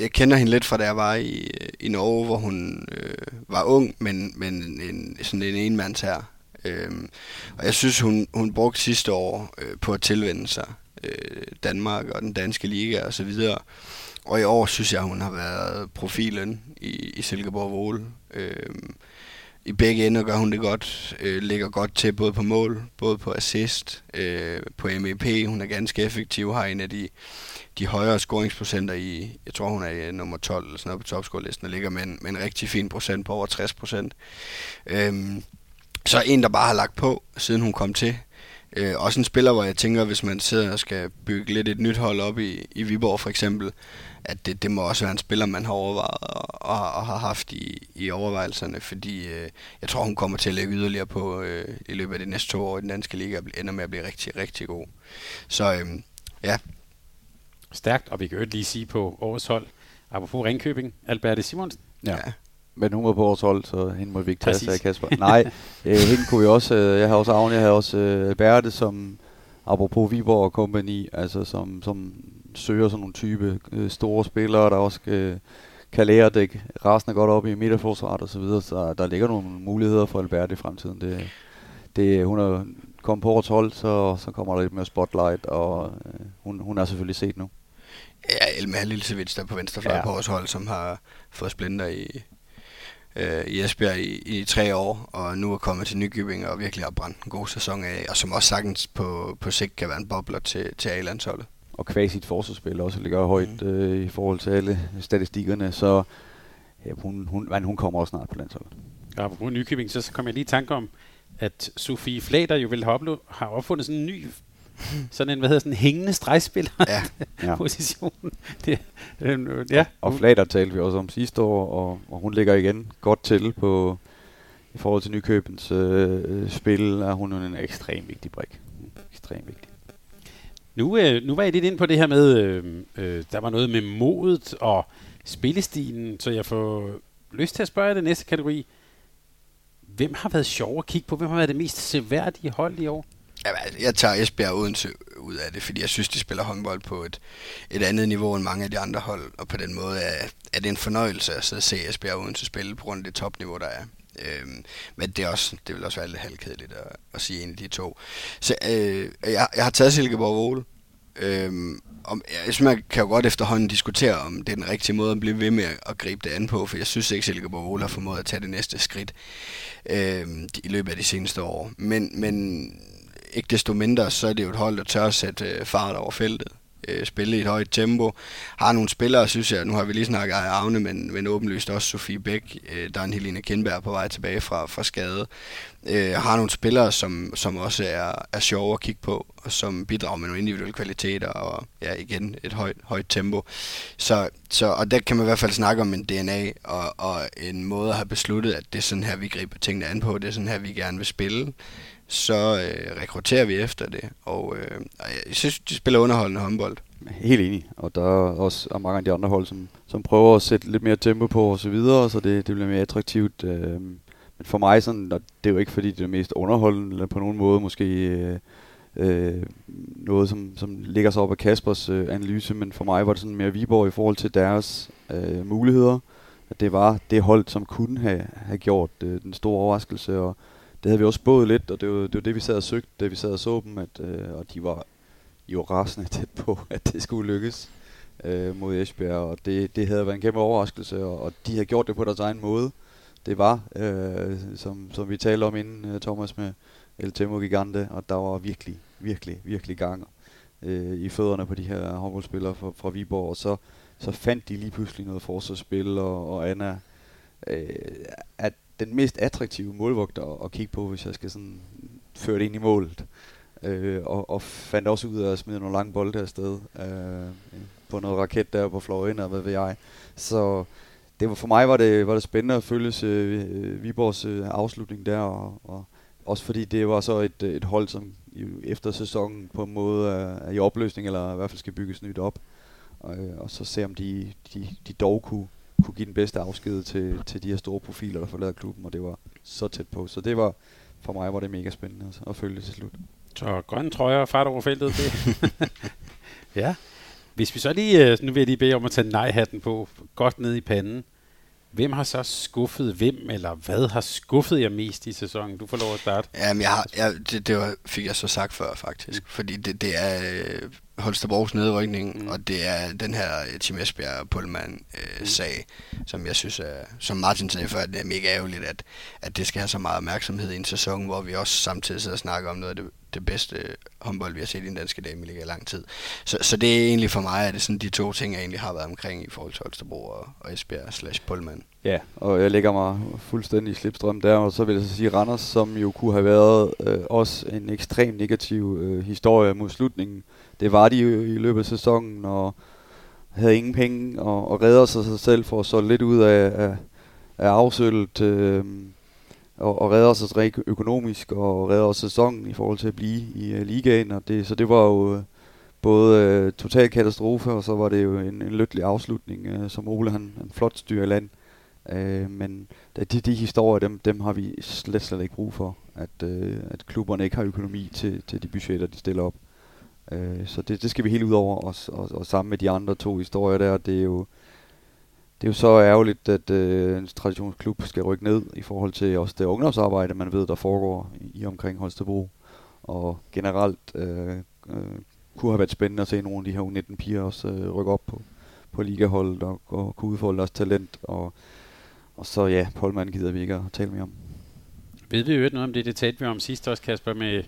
jeg kender hende lidt fra da jeg var i, i Norge, hvor hun øh, var ung, men, men en, sådan en enmands her. Øhm, og jeg synes, hun, hun brugte sidste år øh, på at tilvende sig øh, Danmark og den danske liga og så videre. Og i år synes jeg, hun har været profilen i, i Silkeborg Vole. Øhm, i begge ender gør hun det godt, øh, ligger godt til både på mål, både på assist, øh, på MEP, hun er ganske effektiv, har en af de, de højere scoringsprocenter i, jeg tror hun er i nummer 12 eller sådan noget på topscore-listen, og ligger med en, med en rigtig fin procent på over 60 procent. Øhm, så en, der bare har lagt på, siden hun kom til. Øh, også en spiller, hvor jeg tænker, hvis man sidder og skal bygge lidt et nyt hold op i, i Viborg for eksempel, at det, det må også være en spiller, man har overvejet og, og, og har haft i, i overvejelserne, fordi øh, jeg tror, hun kommer til at lægge yderligere på øh, i løbet af de næste to år i den danske liga, og ender med at blive rigtig, rigtig god. Så øh, ja. Stærkt, og vi kan jo lige sige på årets hold, apropos Ringkøbing, Alberte Simonsen. Ja. ja. Men hun var på vores hold, så hende må vi ikke tage, sig Kasper. Nej, øh, hende kunne vi også, øh, jeg har også Agne, jeg havde også øh, Alberte, som apropos Viborg og Company, altså som, som søger sådan nogle type øh, store spillere, der også øh, kan lære at dække resten godt op i midterforsvaret og så videre, så der ligger nogle muligheder for Albert i fremtiden. Det, det, hun er kommet på vores hold, så, så kommer der lidt mere spotlight, og øh, hun, hun er selvfølgelig set nu. Ja, Elma Lillesevits der på venstrefløj ja. på vores hold, som har fået splinter i, øh, i Esbjerg i, i tre år, og nu er kommet til Nykøbing og virkelig har brændt en god sæson af, og som også sagtens på, på sigt kan være en bobler til, til A-landsholdet og kvæg sit forsvarsspil også ligger højt mm. øh, i forhold til alle statistikkerne, så ja, hun, hun, men hun kommer også snart på landsholdet. Ja, på Nykøbing, så, kom jeg lige i tanke om, at Sofie Flader jo vil have, har opfundet sådan en ny sådan en, hvad hedder sådan en hængende stregspiller ja. ja. position. Det, øh, ja. Og Flader talte vi også om sidste år, og, og hun ligger igen godt til på i forhold til Nykøbens øh, spil, er hun en ekstremt vigtig brik. Ekstremt vigtig. Nu, øh, nu var jeg lidt ind på det her med, øh, øh, der var noget med modet og spillestilen, så jeg får lyst til at spørge det næste kategori. Hvem har været sjov at kigge på? Hvem har været det mest seværdige hold i år? Altså, jeg tager Esbjerg Odense ud af det, fordi jeg synes, de spiller håndbold på et, et andet niveau end mange af de andre hold, og på den måde er, er det en fornøjelse at sidde og se Esbjerg Odense spille på grund af det topniveau, der er. Øhm, men det, er også, det vil også være lidt halvkedeligt at, at sige en af de to. Så øh, jeg, jeg har taget Silkeborg Vole. Øhm, om, jeg synes, man kan jo godt efterhånden diskutere, om det er den rigtige måde at blive ved med at gribe det an på, for jeg synes ikke, Silkeborg Vole har formået at tage det næste skridt øhm, i løbet af de seneste år. Men, men ikke desto mindre, så er det jo et hold, der tør at sætte øh, fart over feltet øh, spille i et højt tempo. Har nogle spillere, synes jeg, nu har vi lige snakket af Agne, men, men åbenlyst også Sofie Bæk, øh, der er en Helene Kindberg på vej tilbage fra, fra skade. Øh, har nogle spillere, som, som også er, er sjove at kigge på, og som bidrager med nogle individuelle kvaliteter, og ja, igen, et højt, højt tempo. Så, så, og der kan man i hvert fald snakke om en DNA, og, og en måde at have besluttet, at det er sådan her, vi griber tingene an på, det er sådan her, vi gerne vil spille så øh, rekrutterer vi efter det. Og øh, jeg synes, de spiller underholdende håndbold. Helt enig. Og der er også og mange af de andre hold, som, som prøver at sætte lidt mere tempo på og så videre, så det, det bliver mere attraktivt. Øh, men for mig, sådan, og det er jo ikke fordi, det er mest underholdende, eller på nogen måde måske øh, øh, noget, som, som ligger sig op af Kaspers øh, analyse, men for mig var det sådan mere Viborg i forhold til deres øh, muligheder. At det var det hold, som kunne have, have gjort øh, den store overraskelse, og det havde vi også spået lidt, og det var det, var det vi sad og søgte, da vi sad og så dem, at, øh, og de var jo rasende tæt på, at det skulle lykkes øh, mod Esbjerg, og det, det havde været en kæmpe overraskelse, og, og de havde gjort det på deres egen måde. Det var, øh, som, som vi talte om inden, øh, Thomas, med El Temo Gigante, og der var virkelig, virkelig, virkelig gang øh, i fødderne på de her håndboldspillere fra, fra Viborg, og så, så fandt de lige pludselig noget forsvarsspil, og, og Anna, øh, at den mest attraktive målvogter at kigge på, hvis jeg skal sådan føre det ind i målet. Øh, og, og fandt også ud af at smide nogle lange bolde afsted øh, på noget raket der på fløjen og hvad ved jeg. Så det var, for mig var det, var det spændende at følge øh, Viborgs øh, afslutning der, og, og også fordi det var så et, øh, et hold, som efter sæsonen på en måde er, er i opløsning, eller i hvert fald skal bygges nyt op. Og, øh, og så se om de, de, de dog kunne kunne give den bedste afsked til, til de her store profiler, der forlader klubben, og det var så tæt på. Så det var, for mig var det mega spændende altså, at følge det til slut. Så grønne trøjer og fart over feltet, det. ja. Hvis vi så lige, øh, nu vil jeg lige bede om at tage nej-hatten på, godt ned i panden. Hvem har så skuffet hvem, eller hvad har skuffet jer mest i sæsonen? Du får lov at starte. Jamen, jeg har, jeg, det, det var, fik jeg så sagt før, faktisk. Mm. Fordi det, det er, øh, Holstebros nedrykning, mm. og det er den her Tim Esbjerg Pullman øh, mm. sag, som jeg synes er, som Martin sagde før, det er mega ærgerligt, at, at det skal have så meget opmærksomhed i en sæson, hvor vi også samtidig sidder og snakker om noget af det, det bedste håndbold, vi har set i den danske dameliga i lang tid. Så, så det er egentlig for mig, at det sådan de to ting, jeg egentlig har været omkring i forhold til Holstebro og, og Esbjerg slash Pullman. Ja, og jeg lægger mig fuldstændig i slipstrøm der, og så vil jeg så sige Randers, som jo kunne have været øh, også en ekstrem negativ øh, historie mod slutningen. Det var de jo i løbet af sæsonen, og havde ingen penge, og, og redder sig sig selv for at så lidt ud af, af, af afsøllet, øh, og, og redder sig rent økonomisk, og redder sæsonen i forhold til at blive i uh, ligaen, og det, så det var jo... Øh, både uh, total katastrofe, og så var det jo en, en lykkelig afslutning, uh, som Ole han, han flot styrer land. Øh, men de, de historier, dem, dem har vi slet, slet ikke brug for, at, øh, at klubberne ikke har økonomi til, til de budgetter, de stiller op. Øh, så det, det skal vi helt ud over, og, og, og sammen med de andre to historier der, det er jo, det er jo så ærgerligt, at øh, en traditionsklub skal rykke ned i forhold til også det ungdomsarbejde, man ved, der foregår i, i omkring Holstebro. Og generelt øh, øh, kunne have været spændende at se nogle af de her U19-piger også øh, rykke op på, på ligaholdet og, og kunne udfolde deres talent. Og og så ja, Polman gider vi ikke at tale mere om. Ved vi jo ikke noget om det, det talte vi om sidst også, Kasper, med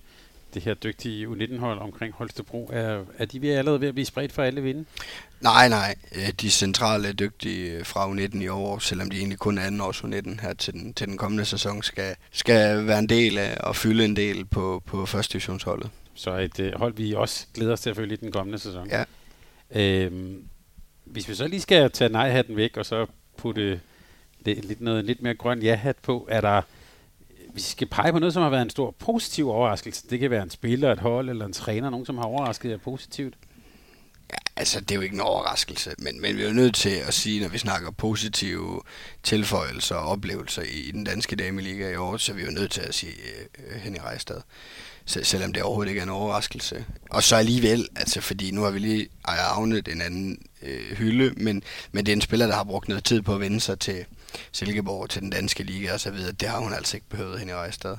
det her dygtige U19-hold omkring Holstebro. Er, er de ved allerede ved at blive spredt for alle vinde? Nej, nej. De centrale er dygtige fra U19 i år, selvom de egentlig kun er anden års U19 her til den, til den kommende sæson, skal, skal være en del af og fylde en del på, på første divisionsholdet. Så et uh, hold, vi også glæder os til at følge i den kommende sæson. Ja. Øhm, hvis vi så lige skal tage nej-hatten væk, og så putte lidt, lidt, noget lidt mere grøn ja-hat på. Er der, vi skal pege på noget, som har været en stor positiv overraskelse, det kan være en spiller, et hold eller en træner, nogen som har overrasket jer positivt? Ja, altså det er jo ikke en overraskelse, men, men vi er jo nødt til at sige, når vi snakker positive tilføjelser og oplevelser i, i den danske dameliga i år, så er vi jo nødt til at sige uh, Henning Rejstad selvom det overhovedet ikke er en overraskelse. Og så alligevel, altså fordi nu har vi lige ejet en anden øh, hylde, men, men det er en spiller, der har brugt noget tid på at vende sig til, Silkeborg til den danske liga og så videre. Det har hun altså ikke behøvet hende i Rejstad.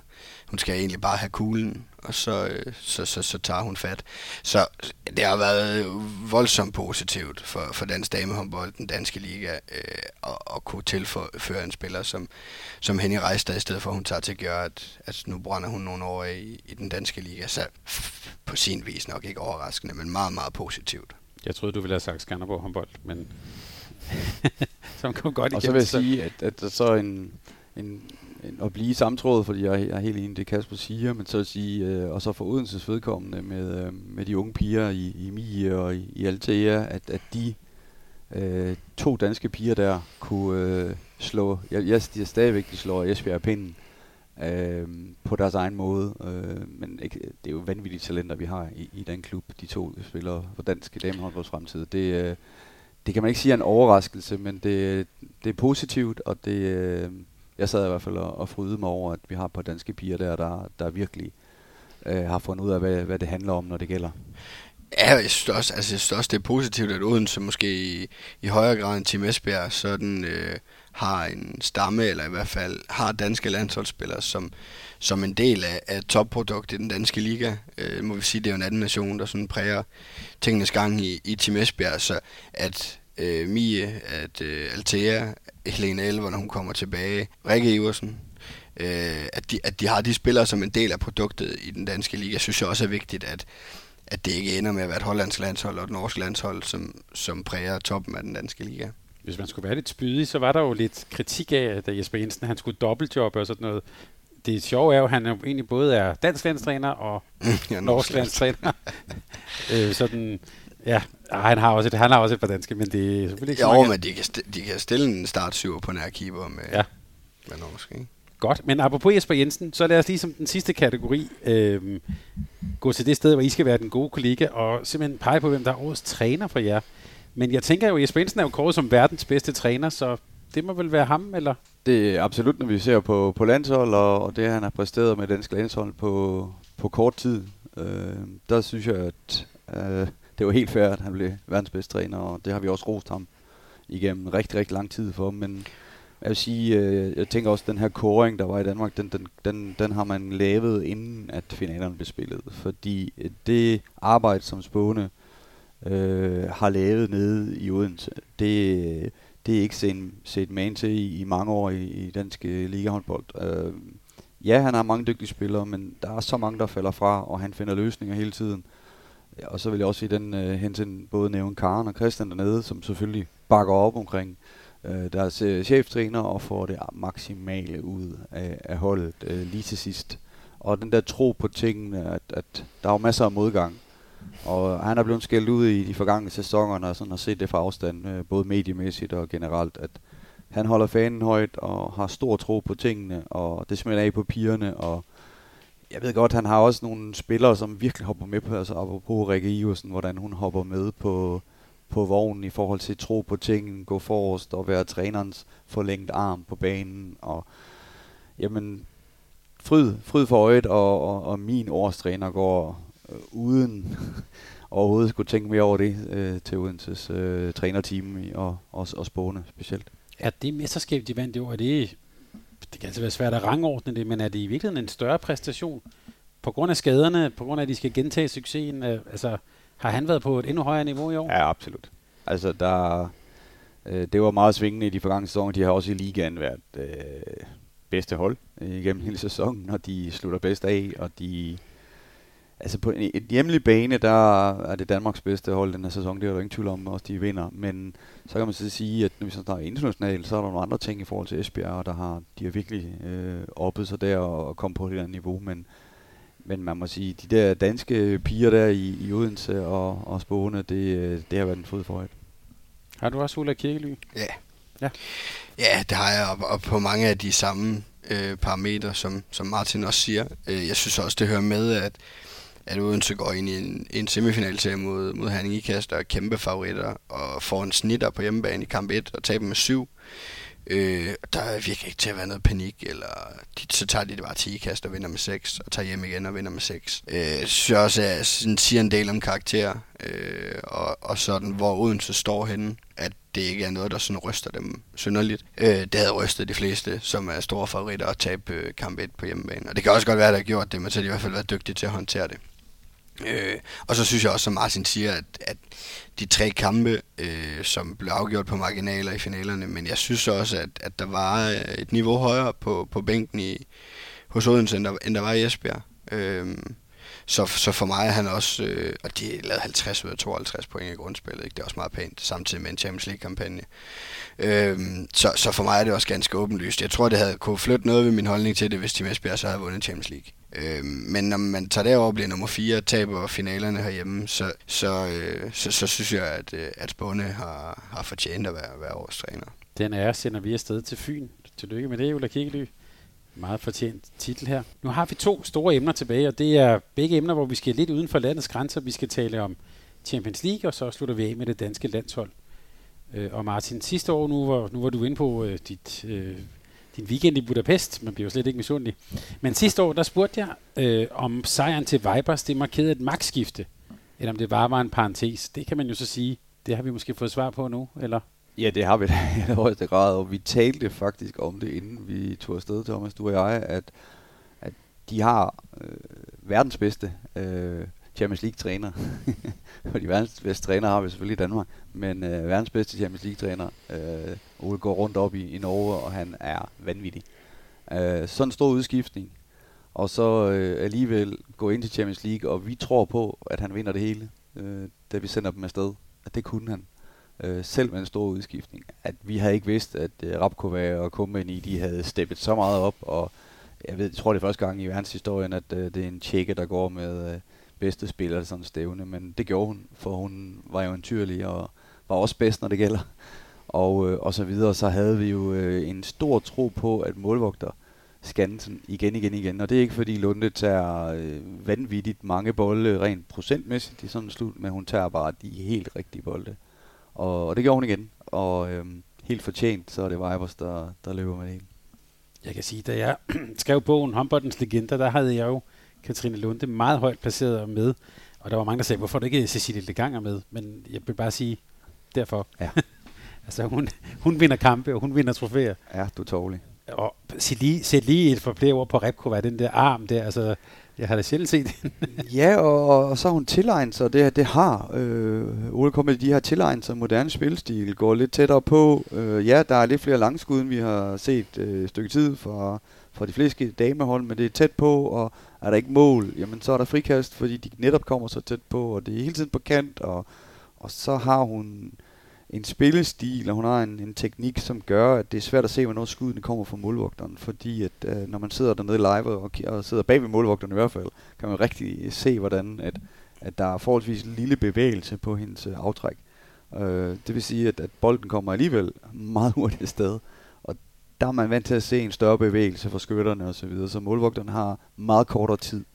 Hun skal egentlig bare have kuglen, og så, øh, så, så, så tager hun fat. Så det har været voldsomt positivt for, for dansk damehåndbold, den danske liga, øh, at, at kunne tilføre en spiller som, som Henny Rejstad, i stedet for at hun tager til at gøre, at, at nu brænder hun nogle år i, i den danske liga. Så på sin vis nok ikke overraskende, men meget, meget positivt. Jeg troede, du ville have sagt Skanderborg håndbold, men som kom godt Og så vil jeg sige, at, at der så en, en, en, at blive samtrådet, fordi jeg, er helt enig i det, Kasper siger, men så at sige, øh, og så for Odenses vedkommende med, øh, med de unge piger i, i Mie og i, i Altea, at, at de øh, to danske piger der kunne øh, slå, jeg, jeg siger stadigvæk, de slår Esbjerg pinden øh, på deres egen måde, øh, men ikke, det er jo vanvittige talenter, vi har i, i den klub, de to spiller for dansk damehåndbolds fremtid. Det, øh, det kan man ikke sige er en overraskelse, men det, det er positivt, og det, øh, jeg sad i hvert fald og, og fryde mig over, at vi har på danske piger der, der, der virkelig øh, har fundet ud af, hvad, hvad det handler om, når det gælder. Ja, jeg synes også, altså, jeg synes også det er positivt, at Odense måske i, i højere grad end Tim Esbjerg sådan, øh, har en stamme, eller i hvert fald har danske landsholdsspillere, som, som en del af, af topprodukt i den danske liga. Øh, må vi sige, det er jo en anden nation, der sådan præger tingenes gang i, i Team Esbjerg, så at øh, Mie, at øh, Altea, Helene Elver, når hun kommer tilbage, Rikke Iversen, øh, at, de, at de har de spillere som en del af produktet i den danske liga, synes jeg også er vigtigt, at, at det ikke ender med at være et hollandsk landshold og et norsk landshold, som, som præger toppen af den danske liga. Hvis man skulle være lidt spydig, så var der jo lidt kritik af, at Jesper Jensen han skulle dobbeltjobbe og sådan noget det sjove er jo, at han jo egentlig både er dansk landstræner og ja, norsk landstræner. øh, sådan, ja, han har også et, han har også et par danske, men det er selvfølgelig ikke så Jo, men de kan, de kan stille en startsyver på nær keeper med, ja. med norsk, ikke? Godt, men apropos Jesper Jensen, så lad os lige som den sidste kategori øh, gå til det sted, hvor I skal være den gode kollega, og simpelthen pege på, hvem der er årets træner for jer. Men jeg tænker jo, at Jesper Jensen er jo kåret som verdens bedste træner, så det må vel være ham, eller? Det er absolut, når vi ser på, på landshold, og, og det han har præsteret med dansk landshold på, på kort tid. Øh, der synes jeg, at øh, det var helt fair, at han blev verdens bedste træner, og det har vi også rost ham igennem rigtig, rigtig lang tid for. Men jeg vil sige, øh, jeg tænker også, at den her koring, der var i Danmark, den, den, den, den har man lavet, inden at finalerne blev spillet. Fordi det arbejde, som Spåne øh, har lavet nede i Odense. Det, det er ikke set, set man til i, i mange år i, i dansk øh, ligahåndbold. Øh, ja, han har mange dygtige spillere, men der er så mange, der falder fra, og han finder løsninger hele tiden. Ja, Og så vil jeg også i den øh, hensyn både nævne Karen og Christian dernede, som selvfølgelig bakker op omkring øh, deres øh, cheftræner og får det maksimale ud af, af holdet øh, lige til sidst. Og den der tro på tingene, at, at der er masser af modgang. Og han er blevet skældt ud i de forgangne sæsoner, når sådan har set det fra afstand, øh, både mediemæssigt og generelt, at han holder fanen højt og har stor tro på tingene, og det smelter af på pigerne, og jeg ved godt, han har også nogle spillere, som virkelig hopper med på, altså apropos Rikke Iversen, hvordan hun hopper med på, på vognen i forhold til tro på tingene, gå forrest og være trænerens forlængt arm på banen, og jamen, fryd, fryd for øjet, og, og, og min årstræner går uden overhovedet skulle tænke mere over det øh, til Odenses øh, trænerteam og, og, og Spåne specielt. Er det mesterskab, de vandt i år, er det, det kan altså være svært at rangordne det, men er det i virkeligheden en større præstation? På grund af skaderne, på grund af, at de skal gentage succesen, øh, altså har han været på et endnu højere niveau i år? Ja, absolut. Altså, der, øh, det var meget svingende i de forgangne sæsoner. De har også i ligaen været øh, bedste hold øh, igennem hele sæsonen, og de slutter bedst af, og de Altså på en, en hjemlig bane, der er det Danmarks bedste hold den her sæson, det er der ingen tvivl om, også de vinder. Men så kan man så sige, at når vi så snakker internationalt, så er der nogle andre ting i forhold til Esbjerg, der har, de har virkelig øh, oppet sig der og, og kommet på det der niveau. Men, men man må sige, de der danske piger der i, i Odense og, og Spåne, det, øh, det har været en fod for Har du også Ulla Kirkely? Ja. ja. Ja, det har jeg, og, og på mange af de samme øh, parametre, som, som Martin også siger. Øh, jeg synes også, det hører med, at at Odense går ind i en, en semifinalserie mod, mod Herning Ikast, og kæmpe favoritter, og får en snitter på hjemmebane i kamp 1 og taber med 7. Øh, der virker ikke til at være noget panik, eller de, så tager de det bare til Ikast og vinder med 6, og tager hjem igen og vinder med 6. Øh, synes også, at sådan, siger en del om karakter, øh, og, og sådan, hvor Odense står henne, at det ikke er noget, der sådan ryster dem synderligt. Øh, det havde rystet de fleste, som er store favoritter, at tabe øh, kamp 1 på hjemmebane. Og det kan også godt være, at der har gjort det, men så har de i hvert fald været dygtige til at håndtere det. Øh, og så synes jeg også, som Martin siger, at, at de tre kampe, øh, som blev afgjort på marginaler i finalerne, men jeg synes også, at, at der var øh, et niveau højere på, på bænken i, hos Odense, end der, end der var i Esbjerg. Øh, så, så for mig er han også, øh, og de lavede 50 ud af 52 point i grundspillet, ikke? det er også meget pænt, samtidig med en Champions League-kampagne. Øh, så, så for mig er det også ganske åbenlyst. Jeg tror, det havde kunne flytte noget ved min holdning til det, hvis Team Esbjerg så havde vundet Champions League. Øh, men når man tager derover og bliver nummer 4 og taber finalerne herhjemme, så, så, øh, så, så synes jeg, at, øh, at Spåne har, har fortjent at være, være årets træner. Den er sender vi afsted til Fyn. Tillykke med det, Ulla Kikkely. Meget fortjent titel her. Nu har vi to store emner tilbage, og det er begge emner, hvor vi skal lidt uden for landets grænser. Vi skal tale om Champions League, og så slutter vi af med det danske landshold. Øh, og Martin, sidste år, nu var, nu var du inde på øh, dit øh, din weekend i Budapest. Man bliver jo slet ikke misundelig. Men sidste år, der spurgte jeg, øh, om sejren til Vipers, det markerede et magtskifte, eller om det bare var en parentes. Det kan man jo så sige. Det har vi måske fået svar på nu, eller? Ja, det har vi da i højeste grad, og vi talte faktisk om det, inden vi tog afsted, Thomas, du og jeg, at, at de har øh, verdens bedste øh, Champions League-træner. Fordi verdens bedste træner har vi selvfølgelig i Danmark, men øh, verdens bedste Champions League-træner, øh, Ole går rundt op i, i Norge, og han er vanvittig. Øh, sådan en stor udskiftning, og så øh, alligevel gå ind til Champions League, og vi tror på, at han vinder det hele, øh, da vi sender dem afsted. At det kunne han. Øh, selv med en stor udskiftning. At vi havde ikke vidst, at øh, Rapkova og Kumbani, de havde steppet så meget op, og jeg, ved, jeg tror det er første gang i verdenshistorien, at øh, det er en tjekke, der går med... Øh, bedste spiller sådan stævne, men det gjorde hun, for hun var jo en tyrlig og var også bedst, når det gælder. Og, øh, og så videre, så havde vi jo øh, en stor tro på, at målvogter Skansen igen, igen, igen. Og det er ikke fordi Lunde tager øh, vanvittigt mange bolde rent procentmæssigt i sådan en slut, men hun tager bare de helt rigtige bolde. Og, og det gjorde hun igen. Og øh, helt fortjent, så er det Vibers, der, der løber med det Jeg kan sige, da jeg skrev bogen Håndboldens Legender, der havde jeg jo Katrine Lunde meget højt placeret med. Og der var mange, der sagde, hvorfor er det ikke Cecilie Leganger med? Men jeg vil bare sige, derfor. Ja. altså hun, hun vinder kampe, og hun vinder trofæer. Ja, du er tårlig. Og sæt lige, sæt lige et for flere ord på Repkova, den der arm der, altså, jeg har da sjældent set Ja, og, og, så har hun tilegnet sig, det, det har øh, Ole kommer de har tilegnet sig moderne spilstil, går lidt tættere på. Øh, ja, der er lidt flere langskud, end vi har set øh, et stykke tid fra, fra de fleste damehold, men det er tæt på, og er der ikke mål, jamen så er der frikast, fordi de netop kommer så tæt på, og det er hele tiden på kant, og, og så har hun en spillestil, og hun har en, en teknik, som gør, at det er svært at se, hvornår skuddene kommer fra målvogteren. Fordi at øh, når man sidder dernede live og, og sidder bag ved målvogteren i hvert fald, kan man rigtig se, hvordan at, at der er forholdsvis en lille bevægelse på hendes øh, aftræk. Øh, det vil sige, at, at bolden kommer alligevel meget hurtigt afsted. Og der er man vant til at se en større bevægelse fra skytterne osv., så, videre, så målvogteren har meget kortere tid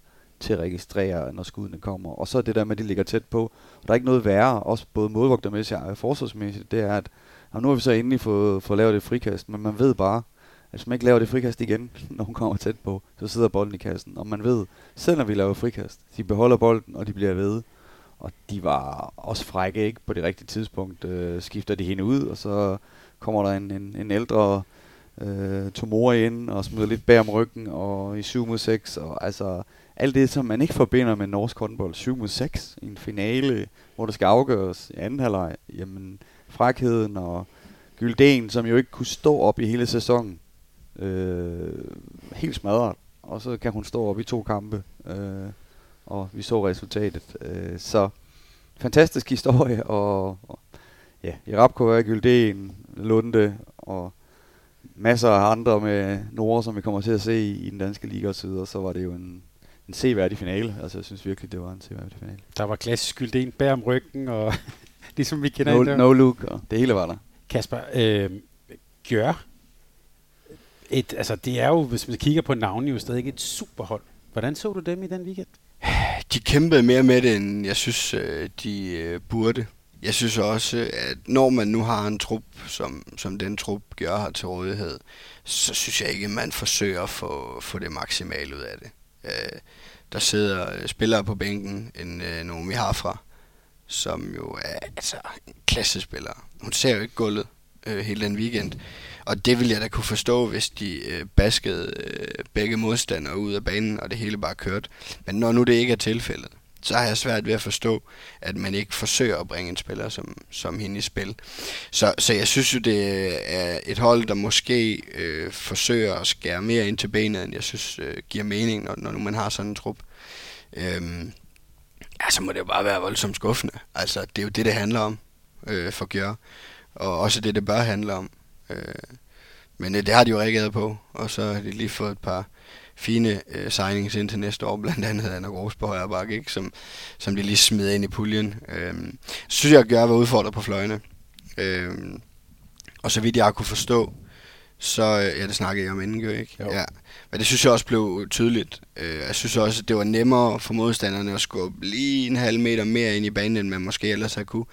til at registrere, når skuddene kommer. Og så det der med, at de ligger tæt på. Og der er ikke noget værre, også både målvogtermæssigt og forsvarsmæssigt, det er, at og nu har vi så endelig fået, fået lavet det frikast, men man ved bare, at hvis man ikke laver det frikast igen, når hun kommer tæt på, så sidder bolden i kassen. Og man ved, selv når vi laver frikast, de beholder bolden, og de bliver ved. Og de var også frække, ikke? På det rigtige tidspunkt øh, skifter de hende ud, og så kommer der en, en, en ældre øh, Tomori ind og smider lidt bag om ryggen, og i 7 mod 6, og altså alt det, som man ikke forbinder med norsk håndbold, 7 mod 6 i en finale, hvor det skal afgøres i anden halvleg, jamen frakheden og Gylden, som jo ikke kunne stå op i hele sæsonen, øh, helt smadret, og så kan hun stå op i to kampe, øh, og vi så resultatet. Øh, så fantastisk historie, og, og ja, Rapkova Gylden, Lunde, og masser af andre med Nora, som vi kommer til at se i, i den danske liga osv., så videre, så var det jo en, en seværdig finale. Altså, jeg synes virkelig, det var en seværdig finale. Der var klassisk en bag om ryggen, og ligesom vi kender no, no look, og det hele var der. Kasper, øh, gør et, altså det er jo, hvis man kigger på navnet, jo stadig et superhold. Hvordan så du dem i den weekend? De kæmpede mere med det, end jeg synes, øh, de øh, burde. Jeg synes også, at når man nu har en trup, som, som den trup gør har til rådighed, så synes jeg ikke, at man forsøger at få, få det maksimale ud af det. Øh, der sidder øh, spillere på bænken, en øh, Naomi Harfra, som jo er altså, en klassespiller. Hun ser jo ikke gulvet øh, hele den weekend. Og det ville jeg da kunne forstå, hvis de øh, baskede øh, begge modstandere ud af banen, og det hele bare kørte. Men når nu det ikke er tilfældet, så har jeg svært ved at forstå, at man ikke forsøger at bringe en spiller som, som hende i spil. Så, så jeg synes jo, det er et hold, der måske øh, forsøger at skære mere ind til benet, end jeg synes øh, giver mening, når, når nu man har sådan en trup. Øhm, ja, så må det jo bare være voldsomt skuffende. Altså, det er jo det, det handler om øh, for Gjør. Og også det, det bør handle om. Øh, men øh, det har de jo reageret på, og så har de lige fået et par fine øh, signings ind til næste år, blandt andet Anna Gros på højre bakke, ikke? Som, som de lige smed ind i puljen. Øh, synes jeg, at Gjør var udfordret på fløjene. Øh, og så vidt jeg kunne forstå, så, øh, ja, det snakkede jeg om inden, ikke? Jo. Ja. Men det synes jeg også blev tydeligt. Øh, jeg synes også, at det var nemmere for modstanderne at skubbe lige en halv meter mere ind i banen, end man måske ellers har kunne.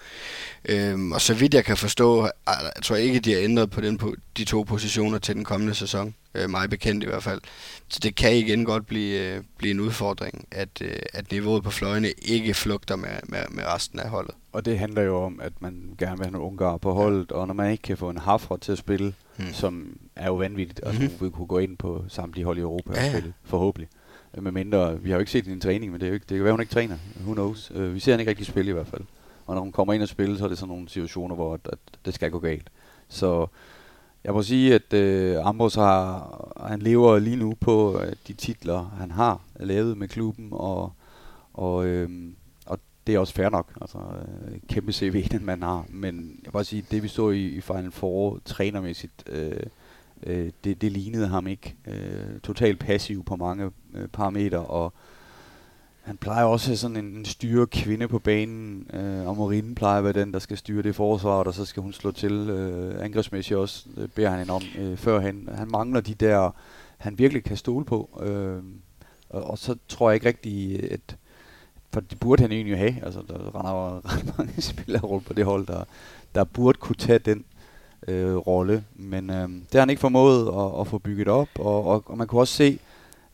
Øhm, og så vidt jeg kan forstå, jeg tror ikke, de har ændret på den på de to positioner til den kommende sæson. Øh, meget bekendt i hvert fald. Så det kan igen godt blive, øh, blive en udfordring, at, at niveauet på fløjene ikke flugter med, med, med resten af holdet. Og det handler jo om, at man gerne vil have nogle ungar på holdet, og når man ikke kan få en Hafra til at spille, hmm. som er jo vanvittigt, og mm-hmm. vi kunne gå ind på samtlige hold i Europa ja, ja. og spille, forhåbentlig. Øh, med mindre, vi har jo ikke set en træning, men det, er jo ikke, det kan være, hun ikke træner. Who knows? Uh, vi ser hende ikke rigtig spille i hvert fald. Og når hun kommer ind og spiller, så er det sådan nogle situationer, hvor at, at det skal gå galt. Så jeg må sige, at uh, Ambros har, han lever lige nu på uh, de titler, han har lavet med klubben, og, og, uh, og det er også fair nok. Altså, uh, kæmpe CV, den man har. Men jeg vil bare sige, det vi så i, i Final Four trænermæssigt, uh, øh, det, det lignede ham ikke. Øh, totalt passiv på mange øh, parametre, og han plejer også at have sådan en, en styre kvinde på banen, øh, og Marine plejer at være den, der skal styre det forsvar, og så skal hun slå til øh, angrebsmæssigt også, øh, beder han hende om øh, førhen. han mangler de der, han virkelig kan stole på. Øh, og, og så tror jeg ikke rigtig, at for det burde han egentlig have. Altså, der render ret mange spillere rundt på det hold, der, der burde kunne tage den øh, rolle. Men øh, det har han ikke formået at, at få bygget op, og, og, og man kunne også se,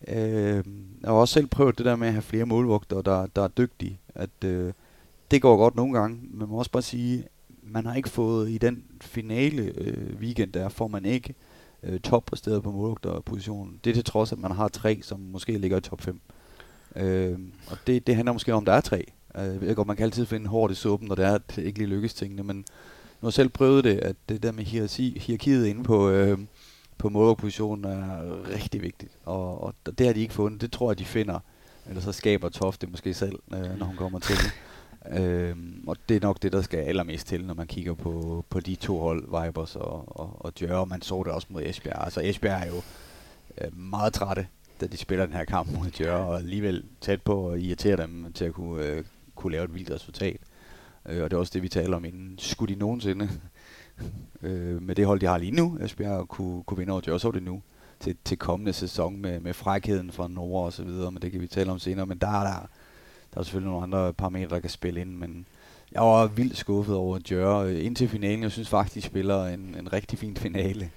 øh, jeg har også selv prøvet det der med at have flere målvogter, der, der er dygtige, at øh, det går godt nogle gange, men man må også bare sige, man har ikke fået i den finale øh, weekend der, får man ikke øh, toppræsteret på målvogterpositionen. Det er til trods, at man har tre, som måske ligger i top 5. Øh, og det, det handler måske om, at der er tre. Øh, jeg ved godt, man kan altid finde hårdt i suppen, når det er, at det ikke lige lykkes tingene, men nu har selv prøvet det, at det der med hierarki, hierarkiet inde på, øh, på målvogterpositionen er rigtig vigtigt. Og, og det har de ikke fundet. Det tror jeg, de finder. Eller så skaber Toft det måske selv, øh, når hun kommer til det. Og det er nok det, der skal allermest til, når man kigger på, på de to hold, Vibers og, og, og Djør. Man så det også mod Esbjerg. Altså Esbjerg er jo øh, meget trætte, da de spiller den her kamp mod Djør, og alligevel tæt på at irritere dem til at kunne, øh, kunne lave et vildt resultat. Øh, og det er også det, vi taler om inden. Skulle de nogensinde øh, med det hold, de har lige nu, Esbjerg, kunne, kunne vinde over Djør, det nu til, til kommende sæson med, med frækheden fra Norge og så videre, men det kan vi tale om senere. Men der er der der er selvfølgelig nogle andre parametre, der kan spille ind, men jeg var vildt skuffet over Djør øh, indtil finalen. Jeg synes faktisk, de spiller en, en rigtig fin finale.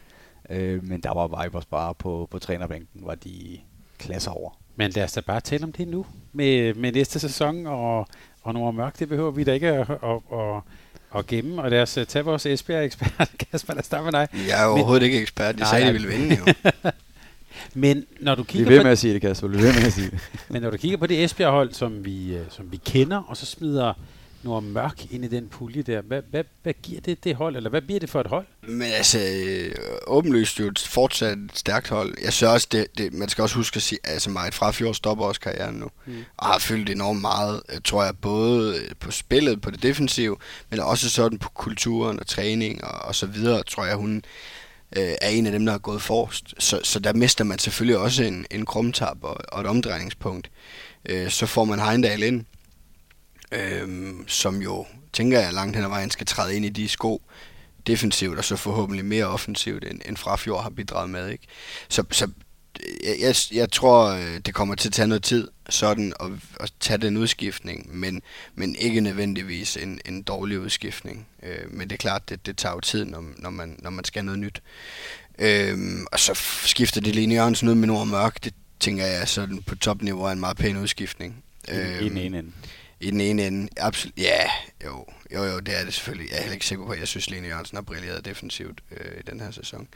Øh, men der var Vipers bare på, på trænerbænken, var de klasser over. Men lad os da bare tale om det nu med, med næste sæson, og, og nogle mørk, det behøver vi da ikke at, at, at, at gemme. Og lad os tage vores Esbjerg-ekspert. Kasper, lad os starte med dig. Jeg er overhovedet Men, ikke ekspert. De sagde, de ville vinde jo. Men når du kigger Bliv ved med at sige det, Kasper. Bliv ved med at sige det. Men når du kigger på det Esbjerg-hold, som vi, øh, som vi kender, og så smider noget mørk ind i den pulje der, hvad, hvad, hvad giver det det hold, eller hvad bliver det for et hold? Men altså, øh, åbenlyst jo et fortsat stærkt hold. Jeg synes også, det, det, man skal også huske at sige, altså meget fra fjord stopper også karrieren nu, mm. og har fyldt enormt meget, øh, tror jeg, både på spillet, på det defensive, men også sådan på kulturen og træning og, og så videre, tror jeg, hun øh, er en af dem, der har gået forrest. Så, så der mister man selvfølgelig også en, en krumtab og, og et omdrejningspunkt. Øh, så får man Heindal ind, øh, som jo, tænker jeg, langt hen ad vejen skal træde ind i de sko defensivt, og så forhåbentlig mere offensivt, end, end Frafjord har bidraget med. Ikke? Så, så jeg, jeg, tror, øh, det kommer til at tage noget tid sådan at, at tage den udskiftning, men, men ikke nødvendigvis en, en dårlig udskiftning. Øh, men det er klart, det, det tager jo tid, når, når, man, når man skal noget nyt. Øh, og så skifter det Line Jørgensen ud med Nord Mørk. Det tænker jeg sådan på topniveau er en meget pæn udskiftning. Øh, I den ene ende. I den ene ende, absolut. Ja, jo, jo, jo, det er det selvfølgelig. Jeg er heller ikke sikker på, at jeg synes, Lene Jørgensen har brilleret defensivt øh, i den her sæson.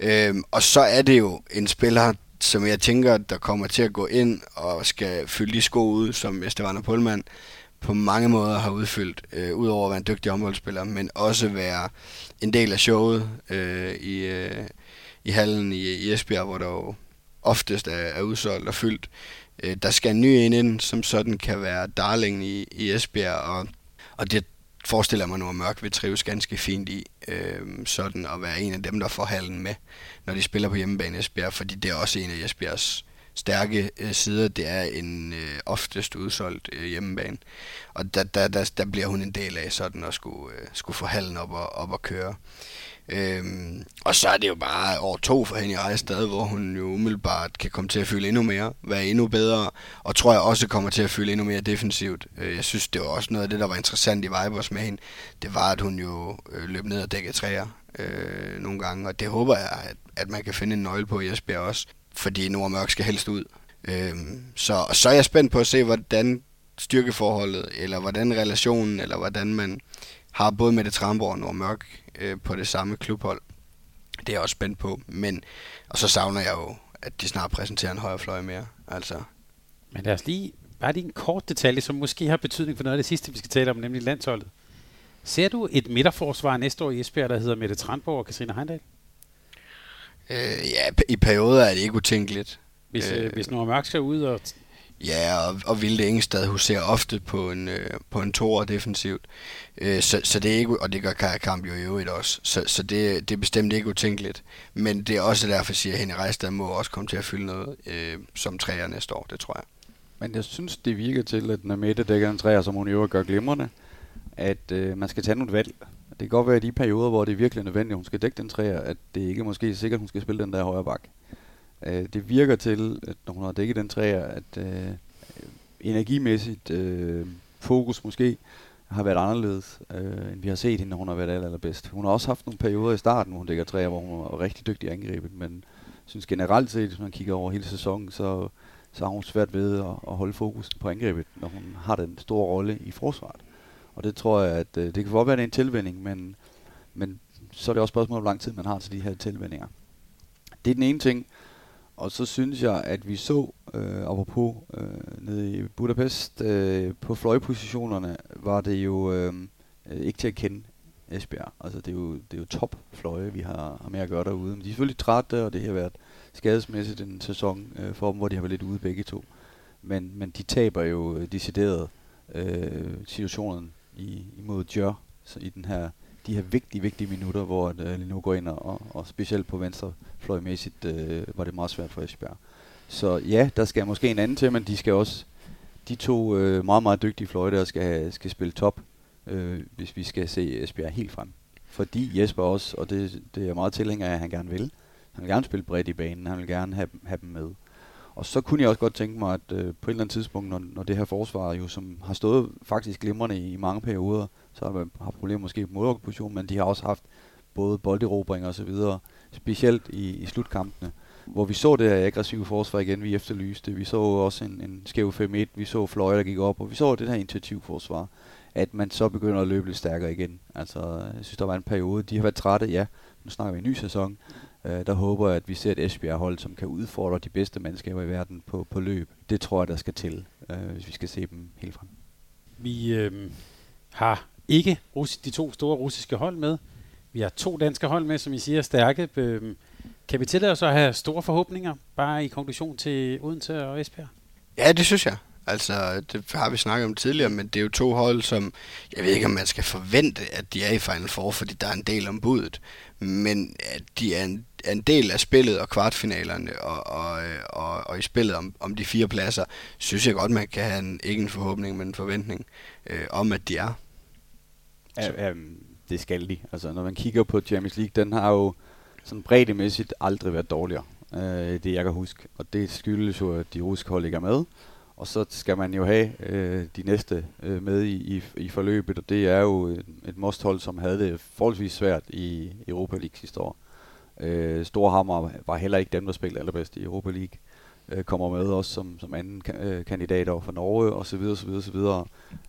Øhm, og så er det jo en spiller, som jeg tænker, der kommer til at gå ind og skal fylde de sko ud, som Esteban Pullman på mange måder har udfyldt, øh, udover at være en dygtig omholdsspiller, men også være en del af showet øh, i, øh, i hallen i, i Esbjerg, hvor der jo oftest er, er udsolgt og fyldt. Øh, der skal en ny ind ind, som sådan kan være darling i, i Esbjerg, og, og det forestiller mig nu, at Mørk vil trives ganske fint i, øh, sådan at være en af dem, der får halen med, når de spiller på hjemmebane i Esbjerg, fordi det er også en af Esbjergs stærke øh, sider, det er en øh, oftest udsolgt øh, hjemmebane. Og der, der, der, der bliver hun en del af sådan at skulle, øh, skulle få halen op og, op og køre. Øhm, og så er det jo bare år to for hende i Ejstad, hvor hun jo umiddelbart kan komme til at fylde endnu mere, være endnu bedre, og tror jeg også kommer til at fylde endnu mere defensivt. Øh, jeg synes, det var også noget af det, der var interessant i Vibers med hende. Det var, at hun jo øh, løb ned og dækkede træer øh, nogle gange, og det håber jeg, at, at man kan finde en nøgle på i Esbjerg også, fordi Nordmørk skal helst ud. Øhm, så, så er jeg spændt på at se, hvordan styrkeforholdet, eller hvordan relationen, eller hvordan man har både med det Tramborg og Nordmørk øh, på det samme klubhold. Det er jeg også spændt på. Men, og så savner jeg jo, at de snart præsenterer en højre fløj mere. Altså. Men lad os lige, bare lige en kort detalje, som måske har betydning for noget af det sidste, vi skal tale om, nemlig landsholdet. Ser du et midterforsvar næste år i Esbjerg, der hedder Mette Trandborg og Katrine Heindal? Øh, ja, i perioder er det ikke utænkeligt. Hvis, øh, hvis Nora Mørk skal ud og Ja, og, og Vilde Engestad huserer ofte på en, øh, på en toer defensivt. Øh, så, så det er ikke, og det gør Kaja Kamp jo i øvrigt også. Så, så det, det er bestemt ikke utænkeligt. Men det er også derfor, siger Henrik Rejstad må også komme til at fylde noget øh, som træer næste år, det tror jeg. Men jeg synes, det virker til, at når Mette dækker en træer, som hun i øvrigt gør glimrende, at øh, man skal tage nogle valg. Det kan godt være i de perioder, hvor det er virkelig nødvendigt, at hun skal dække den træer, at det ikke måske er sikkert, at hun skal spille den der højre bak. Øh, det virker til, at når hun har dækket den træer, at øh, energimæssigt øh, fokus måske har været anderledes, øh, end vi har set hende, når hun har været aller, allerbedst. Hun har også haft nogle perioder i starten, hvor hun dækker træer, hvor hun var rigtig dygtig angrebet, men synes generelt set, hvis man kigger over hele sæsonen, så, så har hun svært ved at, at holde fokus på angrebet, når hun har den store rolle i forsvaret. Og det tror jeg, at øh, det kan godt være en tilvænding, men, men så er det også spørgsmål, hvor lang tid man har til de her tilvændinger. Det er den ene ting. Og så synes jeg, at vi så, øh, apropos øh, nede i Budapest, øh, på fløjepositionerne, var det jo øh, ikke til at kende Esbjerg. Altså det er jo, det er jo top fløje, vi har, har med at gøre derude. Men de er selvfølgelig trætte, og det har været skadesmæssigt en sæson øh, for dem, hvor de har været lidt ude begge to. Men, men de taber jo øh, decideret øh, situationen i, imod Djør så i den her, de her vigtige, vigtige minutter, hvor øh, Lino går ind, og, og specielt på venstre fløjmæssigt øh, var det meget svært for Esbjerg. Så ja, der skal måske en anden til, men de skal også, de to øh, meget, meget dygtige fløje der skal, skal spille top, øh, hvis vi skal se Esbjerg helt frem. Fordi Jesper også, og det, det er jeg meget tilhænger af, at han gerne vil, han vil gerne spille bredt i banen, han vil gerne have, have dem med. Og så kunne jeg også godt tænke mig, at øh, på et eller andet tidspunkt, når, når det her forsvar jo, som har stået faktisk glimrende i, i mange perioder, så har man haft problemer måske på målopposition, men de har også haft både bolderobring og så videre, specielt i, i slutkampene, hvor vi så det her aggressive forsvar igen, vi efterlyste. Vi så også en, en skæv 5-1, vi så Fløje, der gik op, og vi så det her initiativforsvar, at man så begynder at løbe lidt stærkere igen. Altså, jeg synes, der var en periode, de har været trætte, ja, nu snakker vi en ny sæson, øh, der håber jeg, at vi ser et Esbjerg-hold, som kan udfordre de bedste mandskaber i verden på, på løb. Det tror jeg, der skal til, øh, hvis vi skal se dem helt frem. Vi øh, har ikke de to store russiske hold med. Vi har to danske hold med, som I siger er stærke. Øhm, kan vi tillade os at have store forhåbninger, bare i konklusion til Odense og Esbjerg? Ja, det synes jeg. Altså, det har vi snakket om tidligere, men det er jo to hold, som jeg ved ikke, om man skal forvente, at de er i Final Four, fordi der er en del om budet. Men at de er en, er en del af spillet og kvartfinalerne og, og, og, og i spillet om, om de fire pladser, synes jeg godt, man kan have en, ikke en forhåbning, men en forventning øh, om, at de er. Ja, ja, mm, det skal de. Altså, når man kigger på Champions League, den har jo sådan breddemæssigt aldrig været dårligere, øh, det jeg kan huske. Og det skyldes jo, at de russiske hold ikke er med. Og så skal man jo have øh, de næste øh, med i, i, i forløbet, og det er jo et, et mosthold, som havde det forholdsvis svært i Europa League sidste år. Øh, Storhammer var heller ikke dem, der spillede allerbedst i Europa League. Øh, kommer med også som, som anden øh, kandidat over for Norge, og så videre, så videre, så videre.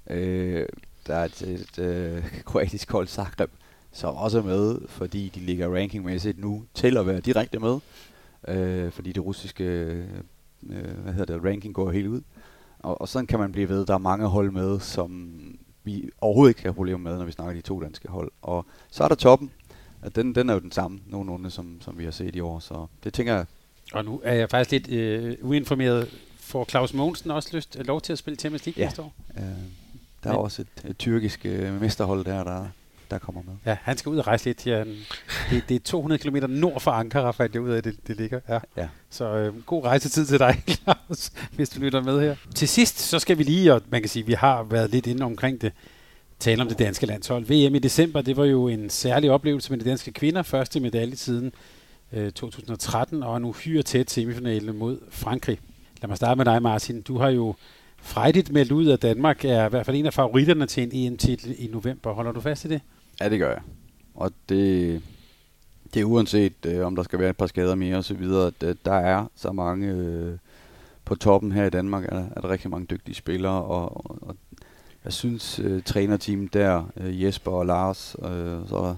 Øh, der er et, et, øh, kroatisk hold, Zagreb, som også er med, fordi de ligger rankingmæssigt nu til at være direkte med. Øh, fordi det russiske øh, hvad hedder det, ranking går helt ud. Og, og sådan kan man blive ved. Der er mange hold med, som vi overhovedet ikke har problemer med, når vi snakker de to danske hold. Og så er der toppen. Den, den er jo den samme nogenlunde, som, som vi har set i år. Så det tænker jeg. Og nu er jeg faktisk lidt øh, uinformeret. Får Claus Mogensen også lyst, lov til at spille Champions League ja. næste år? Øh, der er Men. også et, et tyrkisk øh, mesterhold der, der, der kommer med. Ja, han skal ud og rejse lidt. Ja, det, det er 200 km nord for Ankara, fandt jeg ud af, det, det ligger. Ja. ja. Så øh, god rejsetid til dig, Claus, hvis du lytter med her. Til sidst, så skal vi lige, og man kan sige, vi har været lidt inde omkring det, tale om det danske landshold. VM i december, det var jo en særlig oplevelse med de danske kvinder. Første medalje siden øh, 2013, og nu hyre tæt semifinalen mod Frankrig. Lad mig starte med dig, Martin. Du har jo frejdigt meldt ud, af Danmark er i hvert fald en af favoritterne til en EM-titel i november. Holder du fast i det? Ja, det gør jeg. Og det, det er uanset, øh, om der skal være et par skader mere og så videre, at øh, der er så mange øh, på toppen her i Danmark, er, er der rigtig mange dygtige spillere, og, og, og jeg synes, øh, trænerteamet der, øh, Jesper og Lars, øh, så